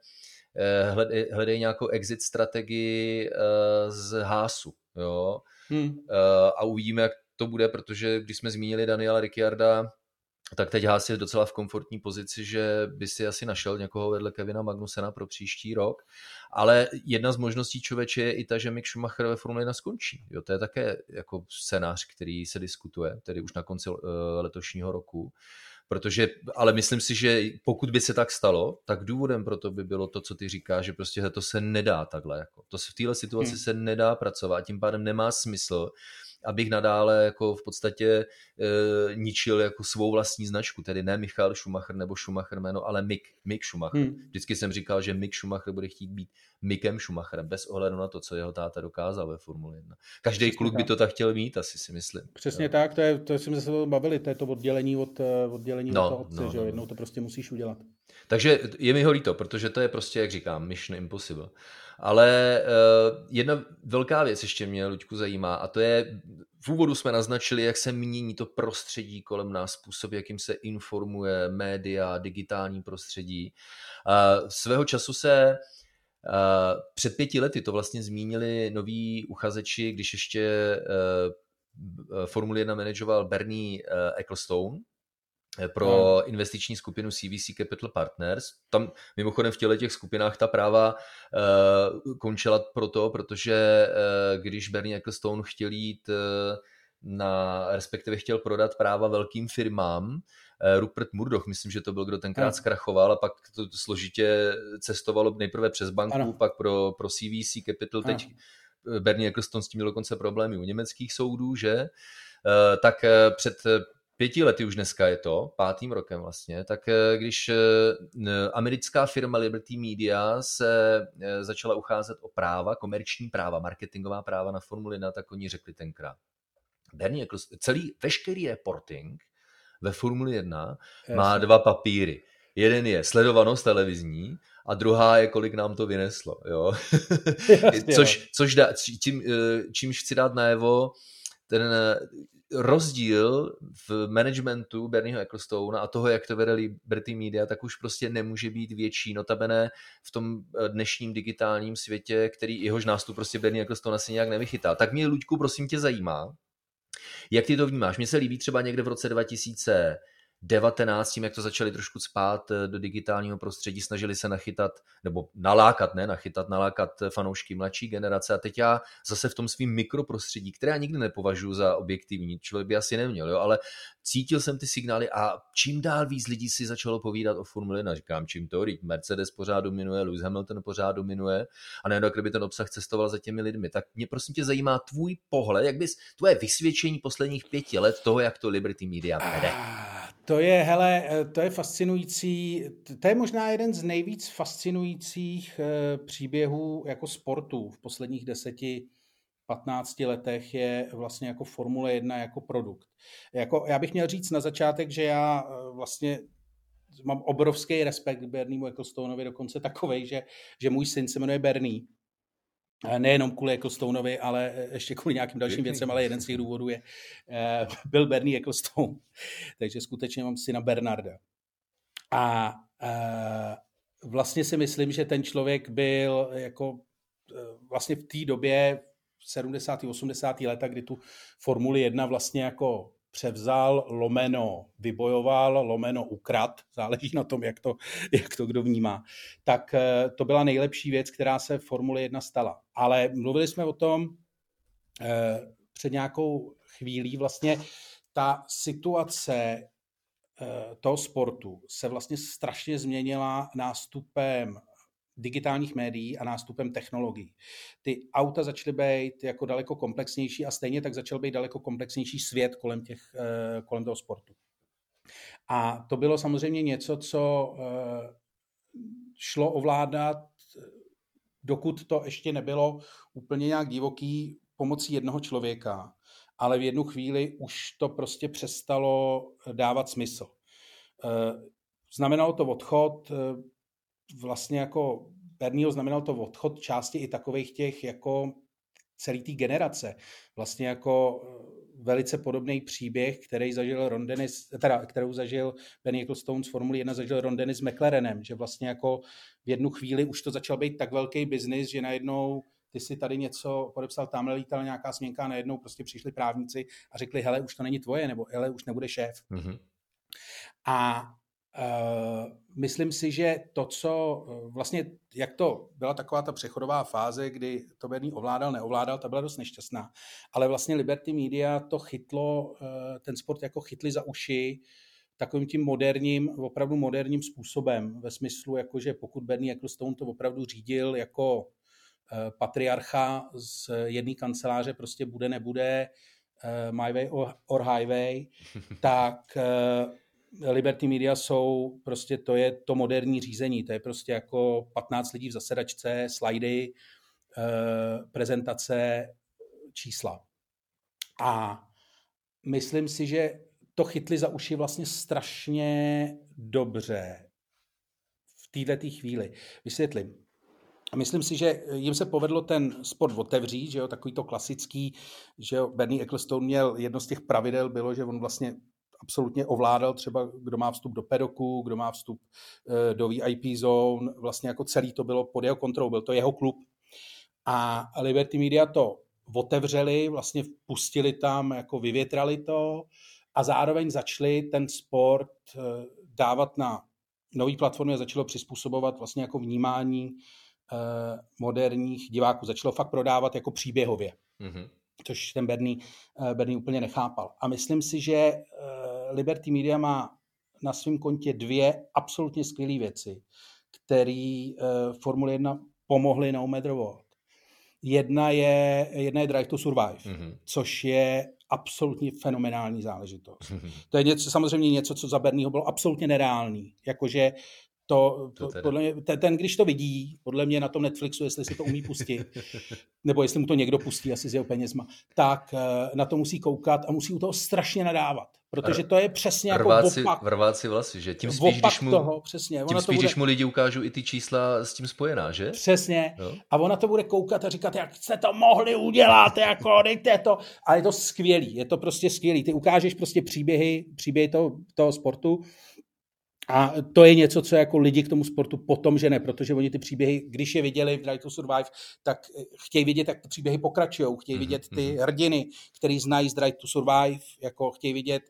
hledají hledej nějakou exit strategii eh, z Hásu. Jo? Hmm. Eh, a uvidíme, jak to bude, protože když jsme zmínili Daniela Ricciarda, tak teď Haas je docela v komfortní pozici, že by si asi našel někoho vedle Kevina Magnusena pro příští rok. Ale jedna z možností člověče je i ta, že Mick Schumacher ve Formule 1 skončí. Jo, to je také jako scénář, který se diskutuje, tedy už na konci letošního roku. Protože, ale myslím si, že pokud by se tak stalo, tak důvodem pro to by bylo to, co ty říkáš, že prostě to se nedá takhle. Jako. To se v téhle situaci hmm. se nedá pracovat, tím pádem nemá smysl abych nadále jako v podstatě e, ničil jako svou vlastní značku, tedy ne Michal Schumacher nebo Schumacher jméno, ale Mick, Mick Schumacher. Hmm. Vždycky jsem říkal, že Mick Schumacher bude chtít být Mickem Schumacherem, bez ohledu na to, co jeho táta dokázal ve Formule 1. Každý Přesně kluk tak. by to tak chtěl mít, asi si myslím. Přesně jo. tak, to, je, to jsme se bavili, to je to oddělení od, eh, oddělení no, od toho otce, no, že no, jednou to prostě musíš udělat. Takže je mi ho líto, protože to je prostě, jak říkám, mission impossible. Ale uh, jedna velká věc ještě mě, Luďku, zajímá a to je, v úvodu jsme naznačili, jak se mění to prostředí kolem nás, způsob, jakým se informuje média, digitální prostředí. Uh, svého času se Uh, před pěti lety to vlastně zmínili noví uchazeči, když ještě uh, Formuli 1 manažoval Bernie Ecclestone, pro hmm. investiční skupinu CVC Capital Partners. Tam mimochodem v těle těch skupinách ta práva uh, končila proto, protože uh, když Bernie Ecclestone chtěl jít uh, na, respektive chtěl prodat práva velkým firmám, uh, Rupert Murdoch, myslím, že to byl, kdo tenkrát hmm. zkrachoval a pak to složitě cestovalo nejprve přes banku, ano. pak pro, pro CVC Capital, ano. teď Bernie Ecclestone s tím měl dokonce problémy u německých soudů, že? Uh, tak před pěti lety už dneska je to, pátým rokem vlastně, tak eh, když eh, americká firma Liberty Media se eh, začala ucházet o práva, komerční práva, marketingová práva na Formuli 1, tak oni řekli tenkrát. Bernie celý, veškerý reporting ve Formuli 1 Jasně. má dva papíry. Jeden je sledovanost televizní a druhá je, kolik nám to vyneslo. Jo? [laughs] Jasně, což, což dá, čím, čímž chci dát najevo, ten rozdíl v managementu Bernieho Ecclestone a toho, jak to vede Liberty Media, tak už prostě nemůže být větší. Notabene v tom eh, dnešním digitálním světě, který jehož nástup prostě Bernie Ecclestone asi nějak nevychytá. Tak mě, Luďku, prosím tě zajímá, jak ty to vnímáš? Mně se líbí třeba někde v roce 2000 19, tím, jak to začali trošku spát eh, do digitálního prostředí, snažili se nachytat, nebo nalákat, ne nachytat, nalákat fanoušky mladší generace. A teď já zase v tom svým mikroprostředí, které já nikdy nepovažuji za objektivní, člověk by asi neměl, jo, ale cítil jsem ty signály a čím dál víc lidí si začalo povídat o Formule 1. Říkám, čím to, říct, Mercedes pořád dominuje, Lewis Hamilton pořád dominuje a nejenom, kdyby ten obsah cestoval za těmi lidmi. Tak mě prosím tě zajímá tvůj pohled, jak bys, tvoje vysvědčení posledních pěti let toho, jak to Liberty Media vede. To je, hele, to je fascinující, to je možná jeden z nejvíc fascinujících eh, příběhů jako sportu v posledních deseti, 15 letech je vlastně jako Formule 1 jako produkt. Jako, já bych měl říct na začátek, že já eh, vlastně mám obrovský respekt k Berniemu Ecclestoneovi, dokonce takovej, že, že můj syn se jmenuje Bernie. Nejenom kvůli Ecclestoneovi, ale ještě kvůli nějakým dalším věcem, ale jeden z těch důvodů je, uh, byl Bernie Ecclestone. [laughs] Takže skutečně mám syna Bernarda. A uh, vlastně si myslím, že ten člověk byl jako uh, vlastně v té době 70. 80. leta, kdy tu Formuli 1 vlastně jako převzal, lomeno vybojoval, lomeno ukrad, záleží na tom, jak to, jak to kdo vnímá, tak eh, to byla nejlepší věc, která se v Formuli 1 stala. Ale mluvili jsme o tom eh, před nějakou chvílí, vlastně ta situace eh, toho sportu se vlastně strašně změnila nástupem digitálních médií a nástupem technologií. Ty auta začaly být jako daleko komplexnější a stejně tak začal být daleko komplexnější svět kolem, těch, eh, kolem toho sportu. A to bylo samozřejmě něco, co eh, šlo ovládat, dokud to ještě nebylo úplně nějak divoký pomocí jednoho člověka, ale v jednu chvíli už to prostě přestalo dávat smysl. Eh, znamenalo to odchod vlastně jako Bernieho znamenal to odchod části i takových těch jako celý té generace. Vlastně jako eh, velice podobný příběh, který zažil Ron Dennis, teda, kterou zažil Benny Ecclestone z Formule 1, zažil Ron Dennis s McLarenem, že vlastně jako v jednu chvíli už to začal být tak velký biznis, že najednou ty si tady něco podepsal, tamhle lítal nějaká směnka a najednou prostě přišli právníci a řekli, hele, už to není tvoje, nebo hele, už nebude šéf. Mm-hmm. A myslím si, že to, co eh, vlastně, jak to byla taková ta přechodová fáze, kdy to Bernie ovládal, neovládal, ta byla dost nešťastná. Ale vlastně Liberty Media to chytlo, uh, ten sport jako chytli za uši takovým tím moderním, opravdu moderním způsobem, ve smyslu, jako že pokud Bernie Ecclestone to opravdu řídil jako patriarcha z jedné kanceláře, prostě bude, nebude, my way or highway, [laughs] tak Liberty Media jsou, prostě to je to moderní řízení, to je prostě jako 15 lidí v zasedačce, slajdy, eh, prezentace, čísla. A myslím si, že to chytli za uši vlastně strašně dobře v této chvíli. Vysvětlím. Myslím si, že jim se povedlo ten sport otevřít, že jo, takový to klasický, že jo, Bernie Ecclestone měl, jedno z těch pravidel bylo, že on vlastně absolutně ovládal třeba, kdo má vstup do pedoku, kdo má vstup eh, do VIP zone, vlastně jako celý to bylo pod jeho kontrolou, byl to jeho klub. A Liberty Media to otevřeli, vlastně pustili tam, jako vyvětrali to a zároveň začali ten sport eh, dávat na nový platformy a začalo přizpůsobovat vlastně jako vnímání eh, moderních diváků. Začalo fakt prodávat jako příběhově. Mm-hmm což ten Bernie, Bernie úplně nechápal. A myslím si, že Liberty Media má na svém kontě dvě absolutně skvělé věci, které uh, Formule 1 pomohly na World. Jedna je, jedna je Drive to Survive, mm-hmm. což je absolutně fenomenální záležitost. Mm-hmm. To je něco, samozřejmě něco, co za Bernieho bylo absolutně nereálný. Jakože to, to, podle mě, ten, ten, když to vidí, podle mě na tom Netflixu, jestli si to umí pustit, [laughs] nebo jestli mu to někdo pustí asi s jeho penězma, tak eh, na to musí koukat a musí u toho strašně nadávat. Protože to je přesně jako vrváci, opak. Vrváci vlasy, že? Tím spíš, když mu, toho, přesně. Tím spíš, bude... když mu lidi ukážou i ty čísla s tím spojená, že? Přesně. No. A ona to bude koukat a říkat, jak jste to mohli udělat, jako dejte to. A je to skvělý, je to prostě skvělý. Ty ukážeš prostě příběhy, příběhy toho, toho sportu a to je něco, co jako lidi k tomu sportu potom že ne, protože oni ty příběhy, když je viděli v Drive to Survive, tak chtějí vidět, jak ty příběhy pokračují, chtějí mhm, vidět ty mhm. hrdiny, který znají z Drive to Survive, jako chtějí vidět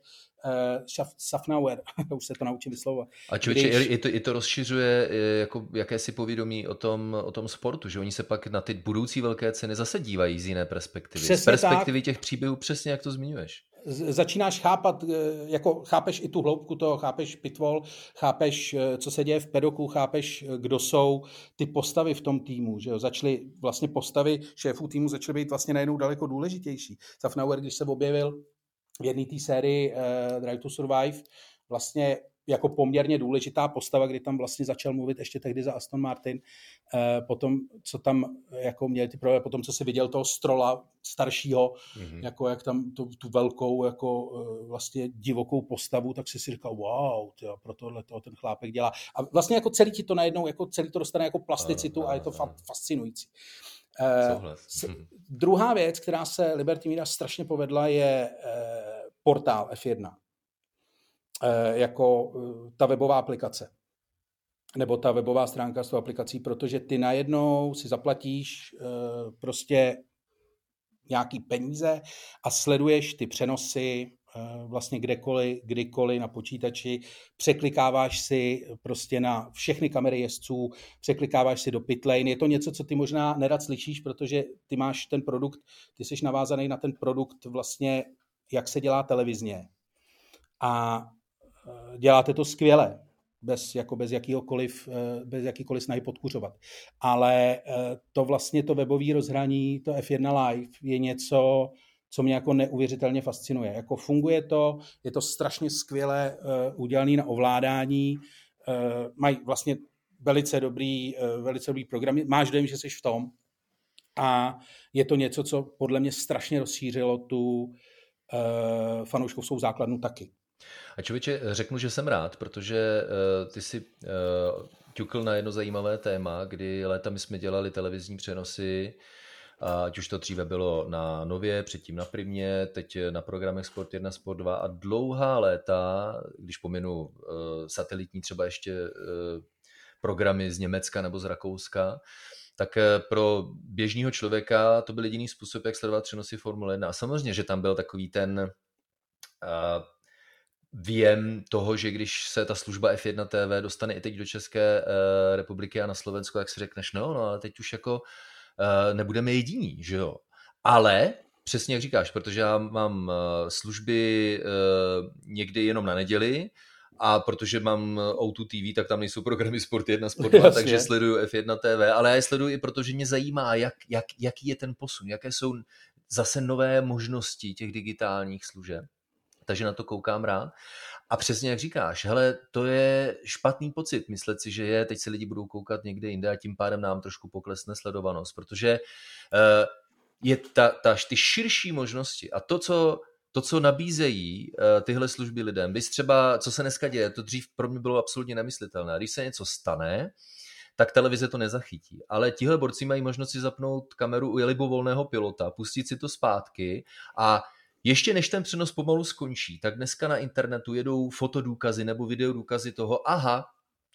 uh, Safnauer, [laughs] už se to naučím vyslovovat. A člověče, když... i, to, i to rozšiřuje eh, jako jakési povědomí o tom, o tom sportu, že oni se pak na ty budoucí velké ceny zase dívají z jiné perspektivy. Přesně z perspektivy tak. těch příběhů, přesně jak to zmiňuješ začínáš chápat, eh, jako chápeš i tu hloubku toho, chápeš pitvol, chápeš, co se děje v pedoku, chápeš, kdo jsou ty postavy v tom týmu, že jo, začaly vlastně postavy šéfů týmu začaly být vlastně najednou daleko důležitější. Safnauer, když se objevil v jedné té sérii uh, Drive to Survive, vlastně jako poměrně důležitá postava, kdy tam vlastně začal mluvit ještě tehdy za Aston Martin, eh, potom, co tam jako měli ty problémy, potom, co si viděl toho Strola staršího, mm-hmm. jako jak tam tu, tu velkou jako eh, vlastně divokou postavu, tak si si říkal, wow, tyjo, pro tohle toho ten chlápek dělá. A vlastně jako celý ti to najednou, jako celý to dostane jako plasticitu a, a je to fakt fascinující. Uh, s, [laughs] druhá věc, která se Liberty Media strašně povedla, je uh, portál F1. Eh, jako eh, ta webová aplikace nebo ta webová stránka s tou aplikací, protože ty najednou si zaplatíš eh, prostě nějaký peníze a sleduješ ty přenosy vlastně kdekoliv, kdykoliv na počítači, překlikáváš si prostě na všechny kamery jezdců, překlikáváš si do pitlane. Je to něco, co ty možná nerad slyšíš, protože ty máš ten produkt, ty jsi navázaný na ten produkt vlastně, jak se dělá televizně. A Eh, děláte to skvěle, bez, jako bez, jakýkoliv, eh, bez jakýkoliv snahy podkuřovat. Ale eh, to vlastně to webové rozhraní, to F1 Live je něco, co mě jako neuvěřitelně fascinuje. Jako funguje to, je to strašně skvěle udělané na ovládání, mají vlastně velice dobrý, velice dobrý program. Máš dojem, že jsi v tom. A je to něco, co podle mě strašně rozšířilo tu fanouškovskou základnu taky. A člověče, řeknu, že jsem rád, protože uh, ty si uh, ťukl na jedno zajímavé téma, kdy léta my jsme dělali televizní přenosy, ať už to dříve bylo na Nově, předtím na Primě, teď na programech Sport 1, Sport 2 a dlouhá léta, když pominu uh, satelitní třeba ještě uh, programy z Německa nebo z Rakouska, tak pro běžného člověka to byl jediný způsob, jak sledovat přenosy Formule 1. A samozřejmě, že tam byl takový ten věm toho, že když se ta služba F1 TV dostane i teď do České republiky a na Slovensko, tak si řekneš, no, no, ale teď už jako nebudeme jediní, že jo. Ale přesně jak říkáš, protože já mám uh, služby uh, někdy jenom na neděli, a protože mám O2 TV, tak tam nejsou programy Sport 1, Sport 2, [laughs] Jasně. takže sleduju F1 TV, ale já je sleduju i protože mě zajímá, jak, jak, jaký je ten posun, jaké jsou zase nové možnosti těch digitálních služeb takže na to koukám rád. A přesně jak říkáš, hele, to je špatný pocit, myslet si, že je, teď se lidi budou koukat někde jinde a tím pádem nám trošku poklesne sledovanost, protože uh, je ta, ta, ty širší možnosti a to, co to, co nabízejí uh, tyhle služby lidem, bys třeba, co se dneska děje, to dřív pro mě bylo absolutně nemyslitelné. Když se něco stane, tak televize to nezachytí. Ale tihle borci mají možnost si zapnout kameru u libovolného pilota, pustit si to zpátky a ještě než ten přenos pomalu skončí, tak dneska na internetu jedou fotodůkazy nebo videodůkazy toho, aha,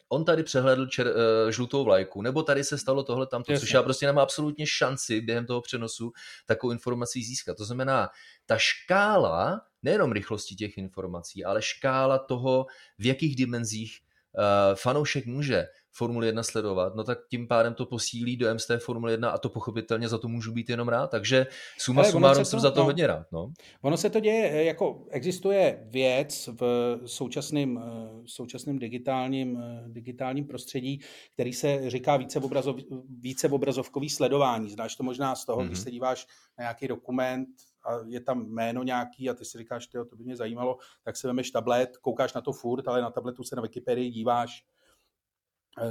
on tady přehledl čer, uh, žlutou vlajku, nebo tady se stalo tohle tamto, Jasně. což já prostě nemám absolutně šanci během toho přenosu takovou informací získat. To znamená, ta škála nejenom rychlosti těch informací, ale škála toho, v jakých dimenzích uh, fanoušek může Formule 1 sledovat, no tak tím pádem to posílí do MST Formule 1 a to pochopitelně za to můžu být jenom rád, takže suma sumárum jsem za to no, hodně rád. No. Ono se to děje, eh, jako existuje věc v současném, eh, současném digitálním, eh, digitálním prostředí, který se říká více, obrazov, více obrazovkový sledování. Znáš to možná z toho, mm-hmm. když mhm. se díváš na nějaký dokument, a je tam jméno nějaký a ty si říkáš, tyjo, to by mě zajímalo, tak si vemeš tablet, koukáš na to furt, ale na tabletu se na Wikipedii díváš,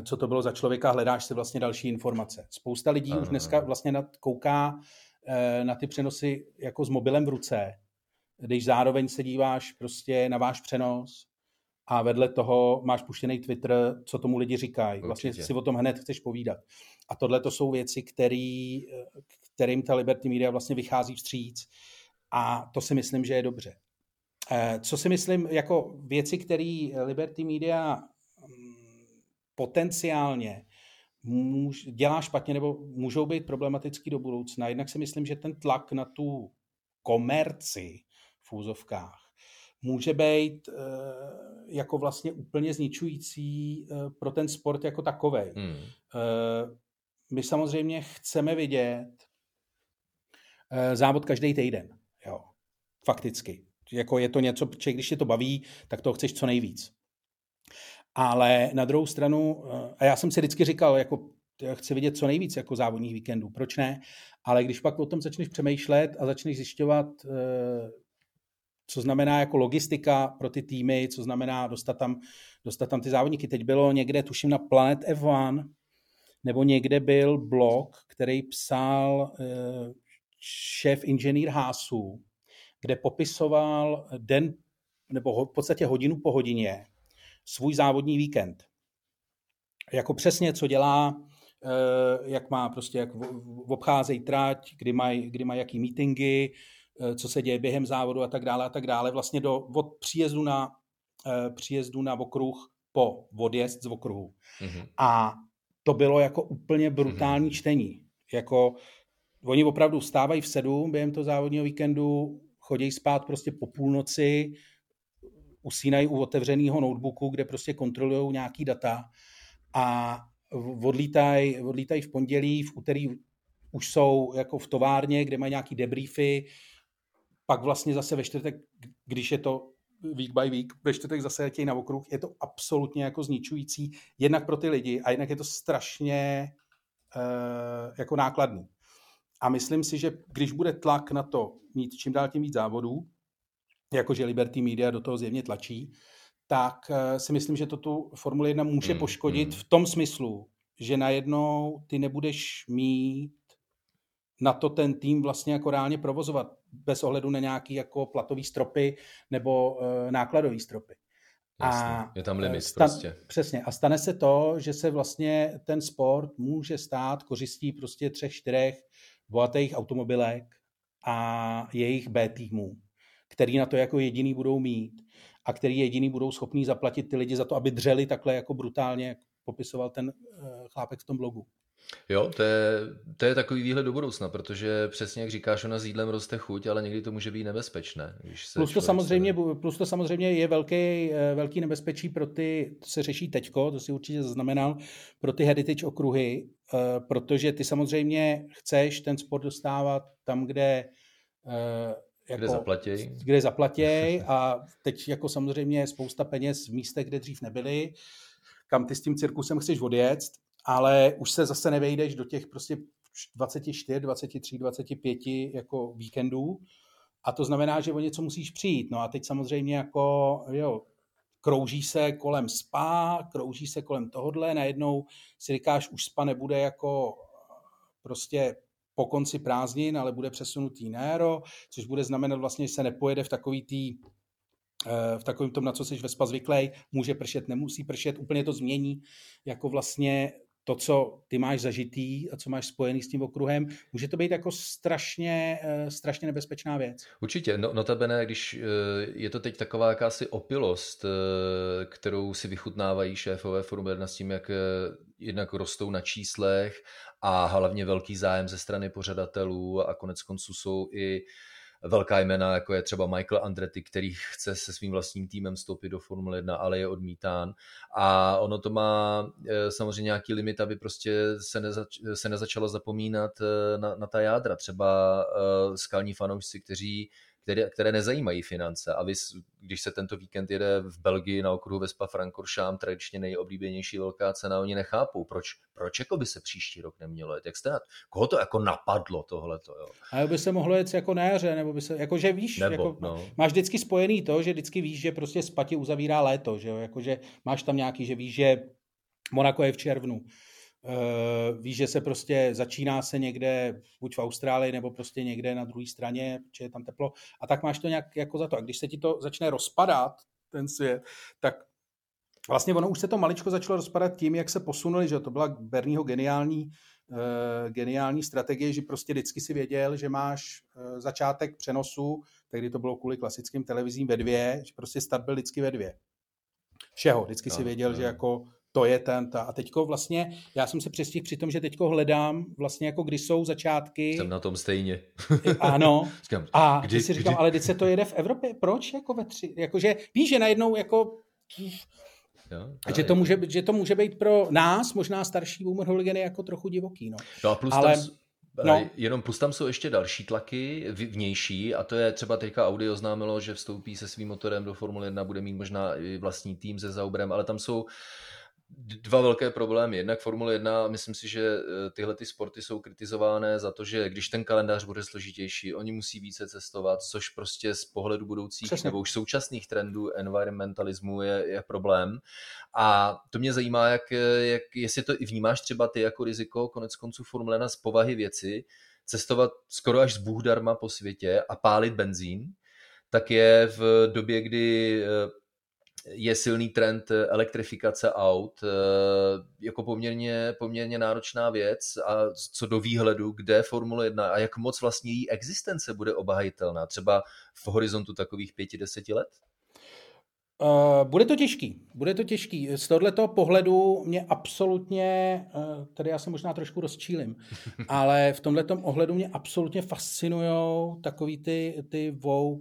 co to bylo za člověka, hledáš si vlastně další informace. Spousta lidí ano. už dneska vlastně nad, kouká eh, na ty přenosy jako s mobilem v ruce, když zároveň se díváš prostě na váš přenos a vedle toho máš puštěný Twitter, co tomu lidi říkají. Vlastně si o tom hned chceš povídat. A tohle to jsou věci, který, eh, kterým ta Liberty Media vlastně vychází vstříc. A to si myslím, že je dobře. Co si myslím, jako věci, které Liberty Media potenciálně můž, dělá špatně nebo můžou být problematický do budoucna. Jednak si myslím, že ten tlak na tu komerci v úzovkách může být uh, jako vlastně úplně zničující uh, pro ten sport jako takový. Hmm. Uh, my samozřejmě chceme vidět závod každý týden. Jo. Fakticky. Jako je to něco, že když tě to baví, tak to chceš co nejvíc. Ale na druhou stranu, eh, a já jsem si vždycky říkal, jako chci vidět co nejvíc jako závodních víkendů, proč ne? Ale když pak o tom začneš přemýšlet a začneš zjišťovat, eh, co znamená jako logistika pro ty týmy, co znamená dostat tam, dostat tam ty závodníky. Teď bylo někde, tuším na Planet F1, nebo někde byl blog, který psal eh, šéf inženýr Hásu, kde popisoval den, nebo v podstatě hodinu po hodině, svůj závodní víkend. Jako přesně, co dělá, eh, jak má prostě, jak obcházejí trať, kdy mají kdy maj jaký meetingy, eh, co se děje během závodu a tak dále a tak dále. Vlastně do, od příjezdu na, příjezdu na okruh po odjezd z okruhu. Mm-hmm. A to bylo jako úplně brutální mm-hmm. čtení. Jako oni opravdu vstávají v sedm během toho závodního víkendu, chodí spát prostě po půlnoci, usínají u otevřeného notebooku, kde prostě kontrolují nějaký data a odlítají odlítaj v pondělí, v úterý už jsou jako v továrně, kde mají nějaký debriefy, pak vlastně zase ve čtvrtek, když je to week by week, ve čtvrtek zase letějí na okruh, je to absolutně jako zničující, jednak pro ty lidi a jednak je to strašně uh, jako nákladný. A myslím si, že když bude tlak na to mít čím dál tím víc závodů, jakože Liberty Media do toho zjevně tlačí, tak uh, si myslím, že to tu Formule 1 může mm, poškodit mm. v tom smyslu, že najednou ty nebudeš mít na to ten tým vlastně jako reálně provozovat bez ohledu na nějaký jako platový stropy nebo uh, nákladový stropy. Jasně, a je tam limit stan, prostě. Přesně. A stane se to, že se vlastně ten sport může stát kořistí prostě třech, čtyřech bohatých automobilek a jejich B týmů, který na to jako jediný budou mít a který jediný budou schopní zaplatit ty lidi za to, aby dřeli takhle jako brutálně, jak popisoval ten uh, chlápek v tom blogu. Jo, to je, to je takový výhled do budoucna, protože přesně jak říkáš, ona s jídlem roste chuť, ale někdy to může být nebezpečné. Když se plus, to samozřejmě, se... plus to samozřejmě je velký, eh, velký nebezpečí pro ty, to se řeší teďko, to si určitě zaznamenal, pro ty heritage okruhy, eh, protože ty samozřejmě chceš ten sport dostávat tam, kde eh, jako, kde zaplatěj. Kde zaplatěj a teď jako samozřejmě je spousta peněz v místech, kde dřív nebyly, kam ty s tím cirkusem chceš odjet ale už se zase nevejdeš do těch prostě 24, 23, 25 jako víkendů a to znamená, že o něco musíš přijít. No a teď samozřejmě jako, jo, krouží se kolem spa, krouží se kolem tohodle, najednou si říkáš, už spa nebude jako prostě po konci prázdnin, ale bude přesunutý na aero, což bude znamenat vlastně, že se nepojede v takový tý eh, v takovém tom, na co jsi ve spa zvyklý, může pršet, nemusí pršet, úplně to změní jako vlastně to, co ty máš zažitý a co máš spojený s tím okruhem, může to být jako strašně, eh, strašně nebezpečná věc. Určitě, no, notabene, když eh, je to teď taková jakási opilost, eh, kterou si vychutnávají šéfové Formule 1 s tím, jak jednak rostou na číslech a hlavně velký zájem ze strany pořadatelů a konec konců jsou i velká jména, jako je třeba Michael Andretti, který chce se svým vlastním týmem vstoupit do Formule 1, ale je odmítán. A ono to má e, samozřejmě nějaký limit, aby prostě se, nezač, se nezačalo zapomínat e, na, na ta jádra. Třeba e, skalní fanoušci, kteří které, které nezajímají finance. A vy, když se tento víkend jede v Belgii na okruhu Vespa Francorchamps, tradičně nejoblíbenější velká cena, oni nechápou, proč, proč jako by se příští rok nemělo jet. Jak jste na, koho to jako napadlo tohleto, jo? A by se mohlo jet jako na jaře, nebo by se, jako že víš, nebo, jako, no. máš vždycky spojený to, že vždycky víš, že prostě spati uzavírá léto, že jo, jako že máš tam nějaký, že víš, že Monako je v červnu, víš, že se prostě začíná se někde, buď v Austrálii, nebo prostě někde na druhé straně, protože je tam teplo, a tak máš to nějak jako za to. A když se ti to začne rozpadat, ten svět, tak vlastně ono už se to maličko začalo rozpadat tím, jak se posunuli, že to byla Bernieho geniální, uh, geniální strategie, že prostě vždycky si věděl, že máš uh, začátek přenosu, tehdy to bylo kvůli klasickým televizím ve dvě, že prostě start byl vždycky ve dvě. Všeho, vždycky no, si věděl, no. že jako to je ten, ta. A teďko vlastně, já jsem se přestihl při tom, že teďko hledám vlastně jako kdy jsou začátky. Jsem na tom stejně. ano. [laughs] Říkám, a kdy, si říkám, kdy? ale teď se to jede v Evropě, proč jako ve tři, jakože víš, že najednou jako Jo, že, to může, že to může být pro nás, možná starší boomer holigeny, jako trochu divoký. No, no a plus ale, tam, No. Jenom plus tam jsou ještě další tlaky vnější a to je třeba teďka Audi oznámilo, že vstoupí se svým motorem do Formule 1, bude mít možná i vlastní tým se Zauberem, ale tam jsou dva velké problémy. Jednak Formule 1, myslím si, že eh, tyhle ty sporty jsou kritizované za to, že když ten kalendář bude složitější, oni musí více cestovat, což prostě z pohledu budoucích Přesně. nebo už současných trendů environmentalismu je, je problém. A to mě zajímá, jak, jak, jestli to i vnímáš třeba ty jako riziko, konec konců Formule 1 z povahy věci, cestovat skoro až z Bůh darma po světě a pálit benzín, tak je v době, kdy eh, je silný trend elektrifikace aut, eh, jako poměrně, poměrně náročná věc a co do výhledu, kde Formule 1 a jak moc vlastně její existence bude obhajitelná, třeba v horizontu takových pěti, deseti let? Uh, bude to těžký, bude to těžký. Z tohoto pohledu mě absolutně, uh, tady já se možná trošku rozčílim, [laughs] ale v tomto ohledu mě absolutně fascinují takový ty, ty uh,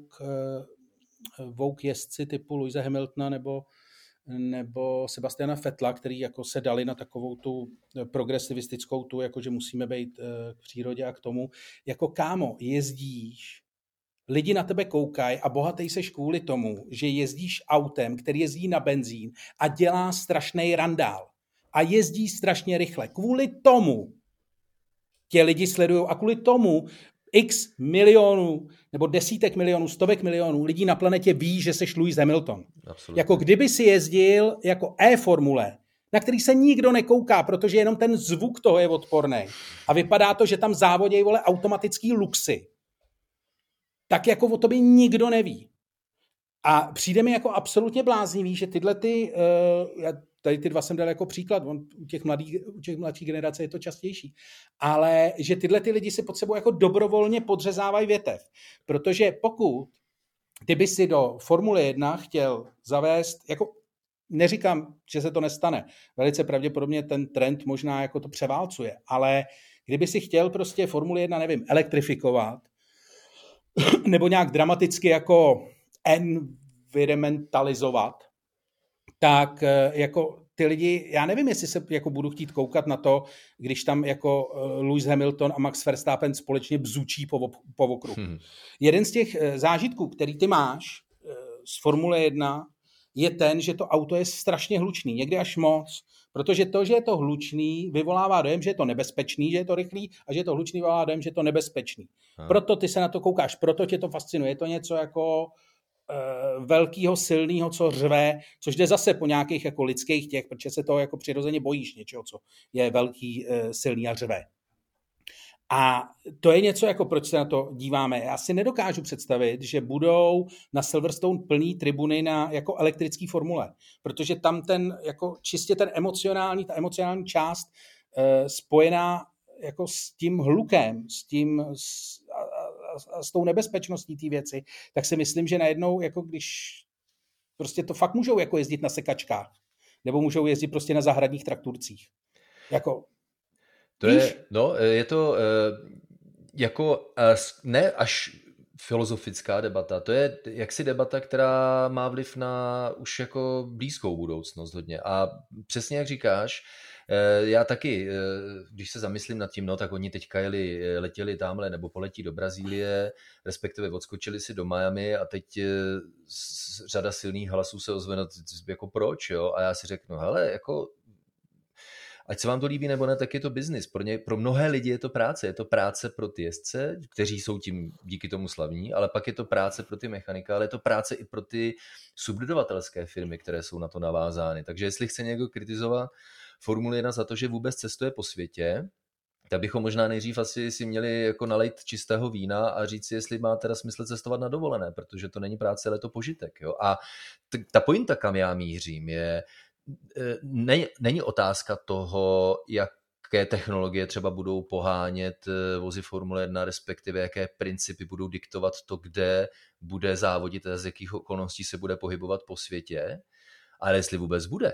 Vogue jezdci typu Louisa Hamiltona nebo, nebo Sebastiana Fetla, který jako se dali na takovou tu progresivistickou tu, jako že musíme být k přírodě a k tomu. Jako kámo, jezdíš lidi na tebe koukají a bohatý seš kvůli tomu, že jezdíš autem, který jezdí na benzín a dělá strašný randál. A jezdí strašně rychle. Kvůli tomu tě lidi sledují a kvůli tomu x milionů nebo desítek milionů, stovek milionů lidí na planetě ví, že seš Lewis Hamilton. Absolutně. Jako kdyby si jezdil jako E-formule, na který se nikdo nekouká, protože jenom ten zvuk toho je odporný. A vypadá to, že tam závodějí vole automatický luxy tak jako o tobě nikdo neví. A přijde mi jako absolutně bláznivý, že tyhle ty, uh, já tady ty dva jsem dal jako příklad, on, u, těch mladých, u těch mladší generace je to častější, ale že tyhle ty lidi si pod sebou jako dobrovolně podřezávají větev. Protože pokud ty by si do Formule 1 chtěl zavést, jako neříkám, že se to nestane, velice pravděpodobně ten trend možná jako to převálcuje, ale kdyby si chtěl prostě Formule 1, nevím, elektrifikovat, nebo nějak dramaticky jako environmentalizovat, tak eh, jako ty lidi, já nevím, jestli se jako budu chtít koukat na to, když tam jako eh, Lewis Hamilton a Max Verstappen společně bzučí po, po okruhu. Hmm. Jeden z těch eh, zážitků, který ty máš z Formule 1, je ten, že to auto je strašně hlučný, někdy až moc, protože to, že je to hlučný, vyvolává dojem, že je to nebezpečný, že je to rychlý a že je to hlučný, vyvolává dojem, že je to nebezpečný. Hmm. Proto ty se na to koukáš, proto tě to fascinuje. Je to něco jako velkého, silného, co řve, což jde zase po nějakých jako lidských těch, protože se toho jako přirozeně bojíš něčeho, co je velký, uh, silný a řve. A to je něco, jako proč se na to díváme. Já si nedokážu představit, že budou na Silverstone plný tribuny na jako elektrický formule, protože tam ten, jako čistě ten emocionální, ta emocionální část e, spojená jako s tím hlukem, s tím s, a, s tou nebezpečností té věci, tak si myslím, že najednou, jako když prostě to fakt můžou jako jezdit na sekačkách, nebo můžou jezdit prostě na zahradních trakturcích. Jako to je, no, je to eh, jako eh, ne až filozofická debata, to je jaksi debata, která má vliv na už jako blízkou budoucnost hodně. A přesně jak říkáš, já taky, když se zamyslím nad tím, no tak oni teďka jeli, letěli tamhle nebo poletí do Brazílie, respektive odskočili si do Miami a teď řada silných hlasů se ozve, no, jako proč, jo? A já si řeknu, hele, jako ať se vám to líbí nebo ne, tak je to biznis. Pro, pro mnohé lidi je to práce. Je to práce pro ty jezdce, kteří jsou tím díky tomu slavní, ale pak je to práce pro ty mechanika, ale je to práce i pro ty subdodavatelské firmy, které jsou na to navázány. Takže jestli chce někdo kritizovat Formuli 1 za to, že vůbec cestuje po světě, tak bychom možná nejdřív asi si měli jako nalejt čistého vína a říct si, jestli má teda smysl cestovat na dovolené, protože to není práce, ale to požitek. Jo? A t- ta pointa, kam já mířím, je, E, není, není otázka toho, jaké technologie třeba budou pohánět e, vozy Formule 1, respektive jaké principy budou diktovat to, kde bude závodit a z jakých okolností se bude pohybovat po světě, ale jestli vůbec bude.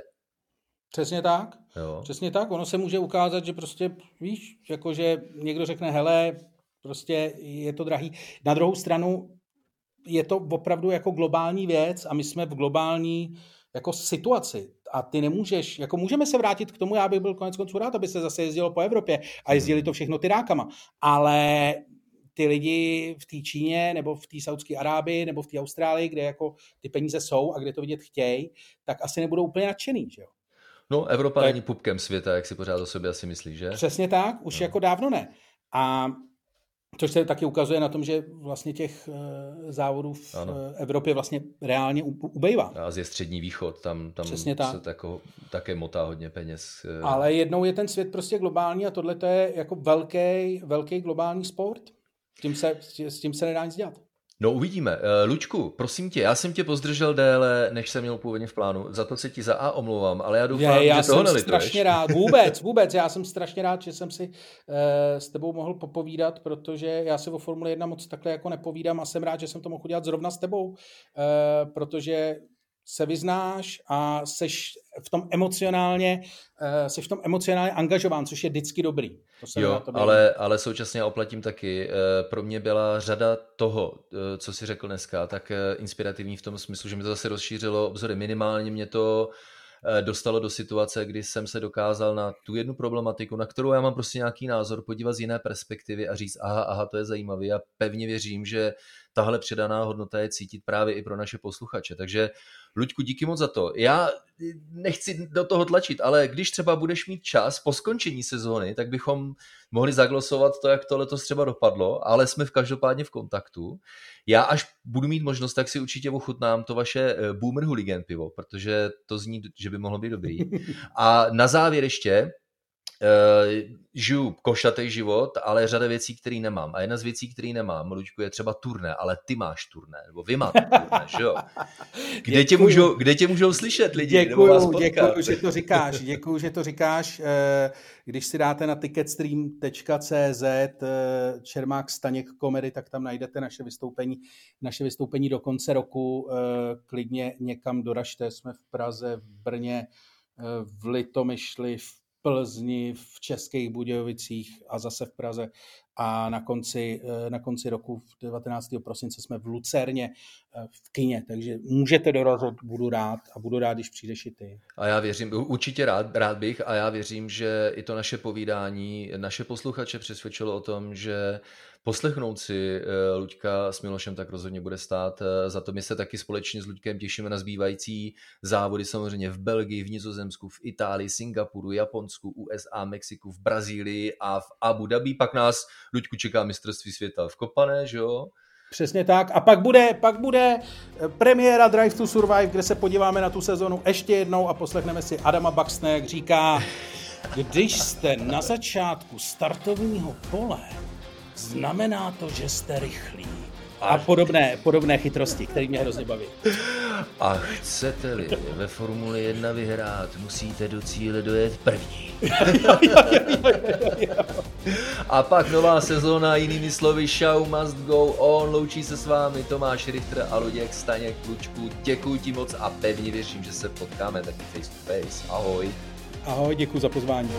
Přesně tak. Jo. Přesně tak. Ono se může ukázat, že prostě, víš, jakože někdo řekne, hele, prostě je to drahý. Na druhou stranu je to opravdu jako globální věc a my jsme v globální jako situaci a ty nemůžeš, jako můžeme se vrátit k tomu, já bych byl konec konců rád, aby se zase jezdilo po Evropě a jezdili to všechno tyrákama, ale ty lidi v té Číně nebo v té Saudské Arábii nebo v té Austrálii, kde jako ty peníze jsou a kde to vidět chtějí, tak asi nebudou úplně nadšený, že jo? No, Evropa tak... není pupkem světa, jak si pořád o sobě asi myslíš, že? Přesně tak, už no. jako dávno ne. A Což se taky ukazuje na tom, že vlastně těch eh, závodů v ano. Evropě vlastně reálně ubejvá. A je střední východ, tam, tam Přesně tak. se tako, také motá hodně peněz. Eh. Ale jednou je ten svět prostě globální a tohle je jako velký, velký globální sport. S tím se, s tím se nedá nic dělat. No uvidíme. Eh, Lučku, prosím tě, já jsem tě pozdržel déle, než jsem měl původně v plánu. Za to se ti za A omlouvám, ale já doufám, je, já že toho jsem strašně rád, vůbec, [laughs] vůbec, já jsem strašně rád, že jsem si uh, s tebou mohl popovídat, protože já se o Formule 1 moc takhle jako nepovídám a jsem rád, že jsem to mohl udělat zrovna s tebou, uh, protože se vyznáš a seš v tom emocionálně, uh, seš v tom emocionálně angažován, což je vždycky dobrý. To jo, to ale, ale současně oplatím taky. Uh, pro mě byla řada toho, uh, co si řekl dneska, tak inspirativní v tom smyslu, že mi to zase rozšířilo obzory. Minimálně mě to dostalo do situace, kdy jsem se dokázal na tu jednu problematiku, na kterou já mám prostě nějaký názor, podívat z jiné perspektivy a říct, aha, aha, to je zajímavé. Já pevně věřím, že tahle předaná hodnota je cítit právě i pro naše posluchače. Takže Luďku, díky moc za to. Já nechci do toho tlačit, ale když třeba budeš mít čas po skončení sezóny, tak bychom mohli zaglosovat to, jak to letos třeba dopadlo, ale jsme v každopádně v kontaktu. Já až budu mít možnost, tak si určitě ochutnám to vaše eh, Boomer Hooligan pivo, protože to zní, že by mohlo být dobrý. A na závěr ještě, žiju košatý život, ale řada věcí, které nemám. A jedna z věcí, které nemám, Luďku, je třeba turné, ale ty máš turné, nebo vy máte turné, že jo? [laughs] Kde, tě můžou, kde tě můžou slyšet lidi? Děkuju, děkuju, že to říkáš, [laughs] děkuju, že to říkáš. Eh, když si dáte na ticketstream.cz eh, Čermák Staněk komedy, tak tam najdete naše vystoupení, naše vystoupení do konce roku. Klidně někam doražte, jsme v Praze, v Brně, v Litomyšli, v Plzni, v Českých Budějovicích a zase v Praze. A na konci, eh, na konci roku 19. prosince jsme v Lucerně eh, v kině, takže můžete dorazit, budu rád a budu rád, když přijdeš i ty. A já věřím, určitě rád, rád bych a já věřím, že i to naše povídání, naše posluchače přesvědčilo o tom, že Poslechnout si uh, Luďka s Milošem tak rozhodně bude stát. Uh, za to my se taky společně s Luďkem těšíme na zbývající závody samozřejmě v Belgii, v Nizozemsku, v Itálii, Singapuru, Japonsku, USA, Mexiku, v Brazílii a v Abu Dhabi. Pak nás Luďku čeká mistrovství světa v Kopané, že jo? Přesně tak. A pak bude, pak bude eh, premiéra Drive to Survive, kde se podíváme na tu sezonu ještě jednou a poslechneme si Adama Baxne, jak říká, když jste na začátku startovního pole, znamená to, že jste rychlí. A podobné, podobné chytrosti, které mě hrozně baví. A chcete-li ve Formuli 1 vyhrát, musíte do cíle dojet první. A pak nová sezóna, jinými slovy show must go on. Loučí se s vámi Tomáš Richter a Luděk Staněk Klučku. Děkuji ti moc a pevně věřím, že se potkáme taky face to face. Ahoj. Ahoj, děkuji za pozvání.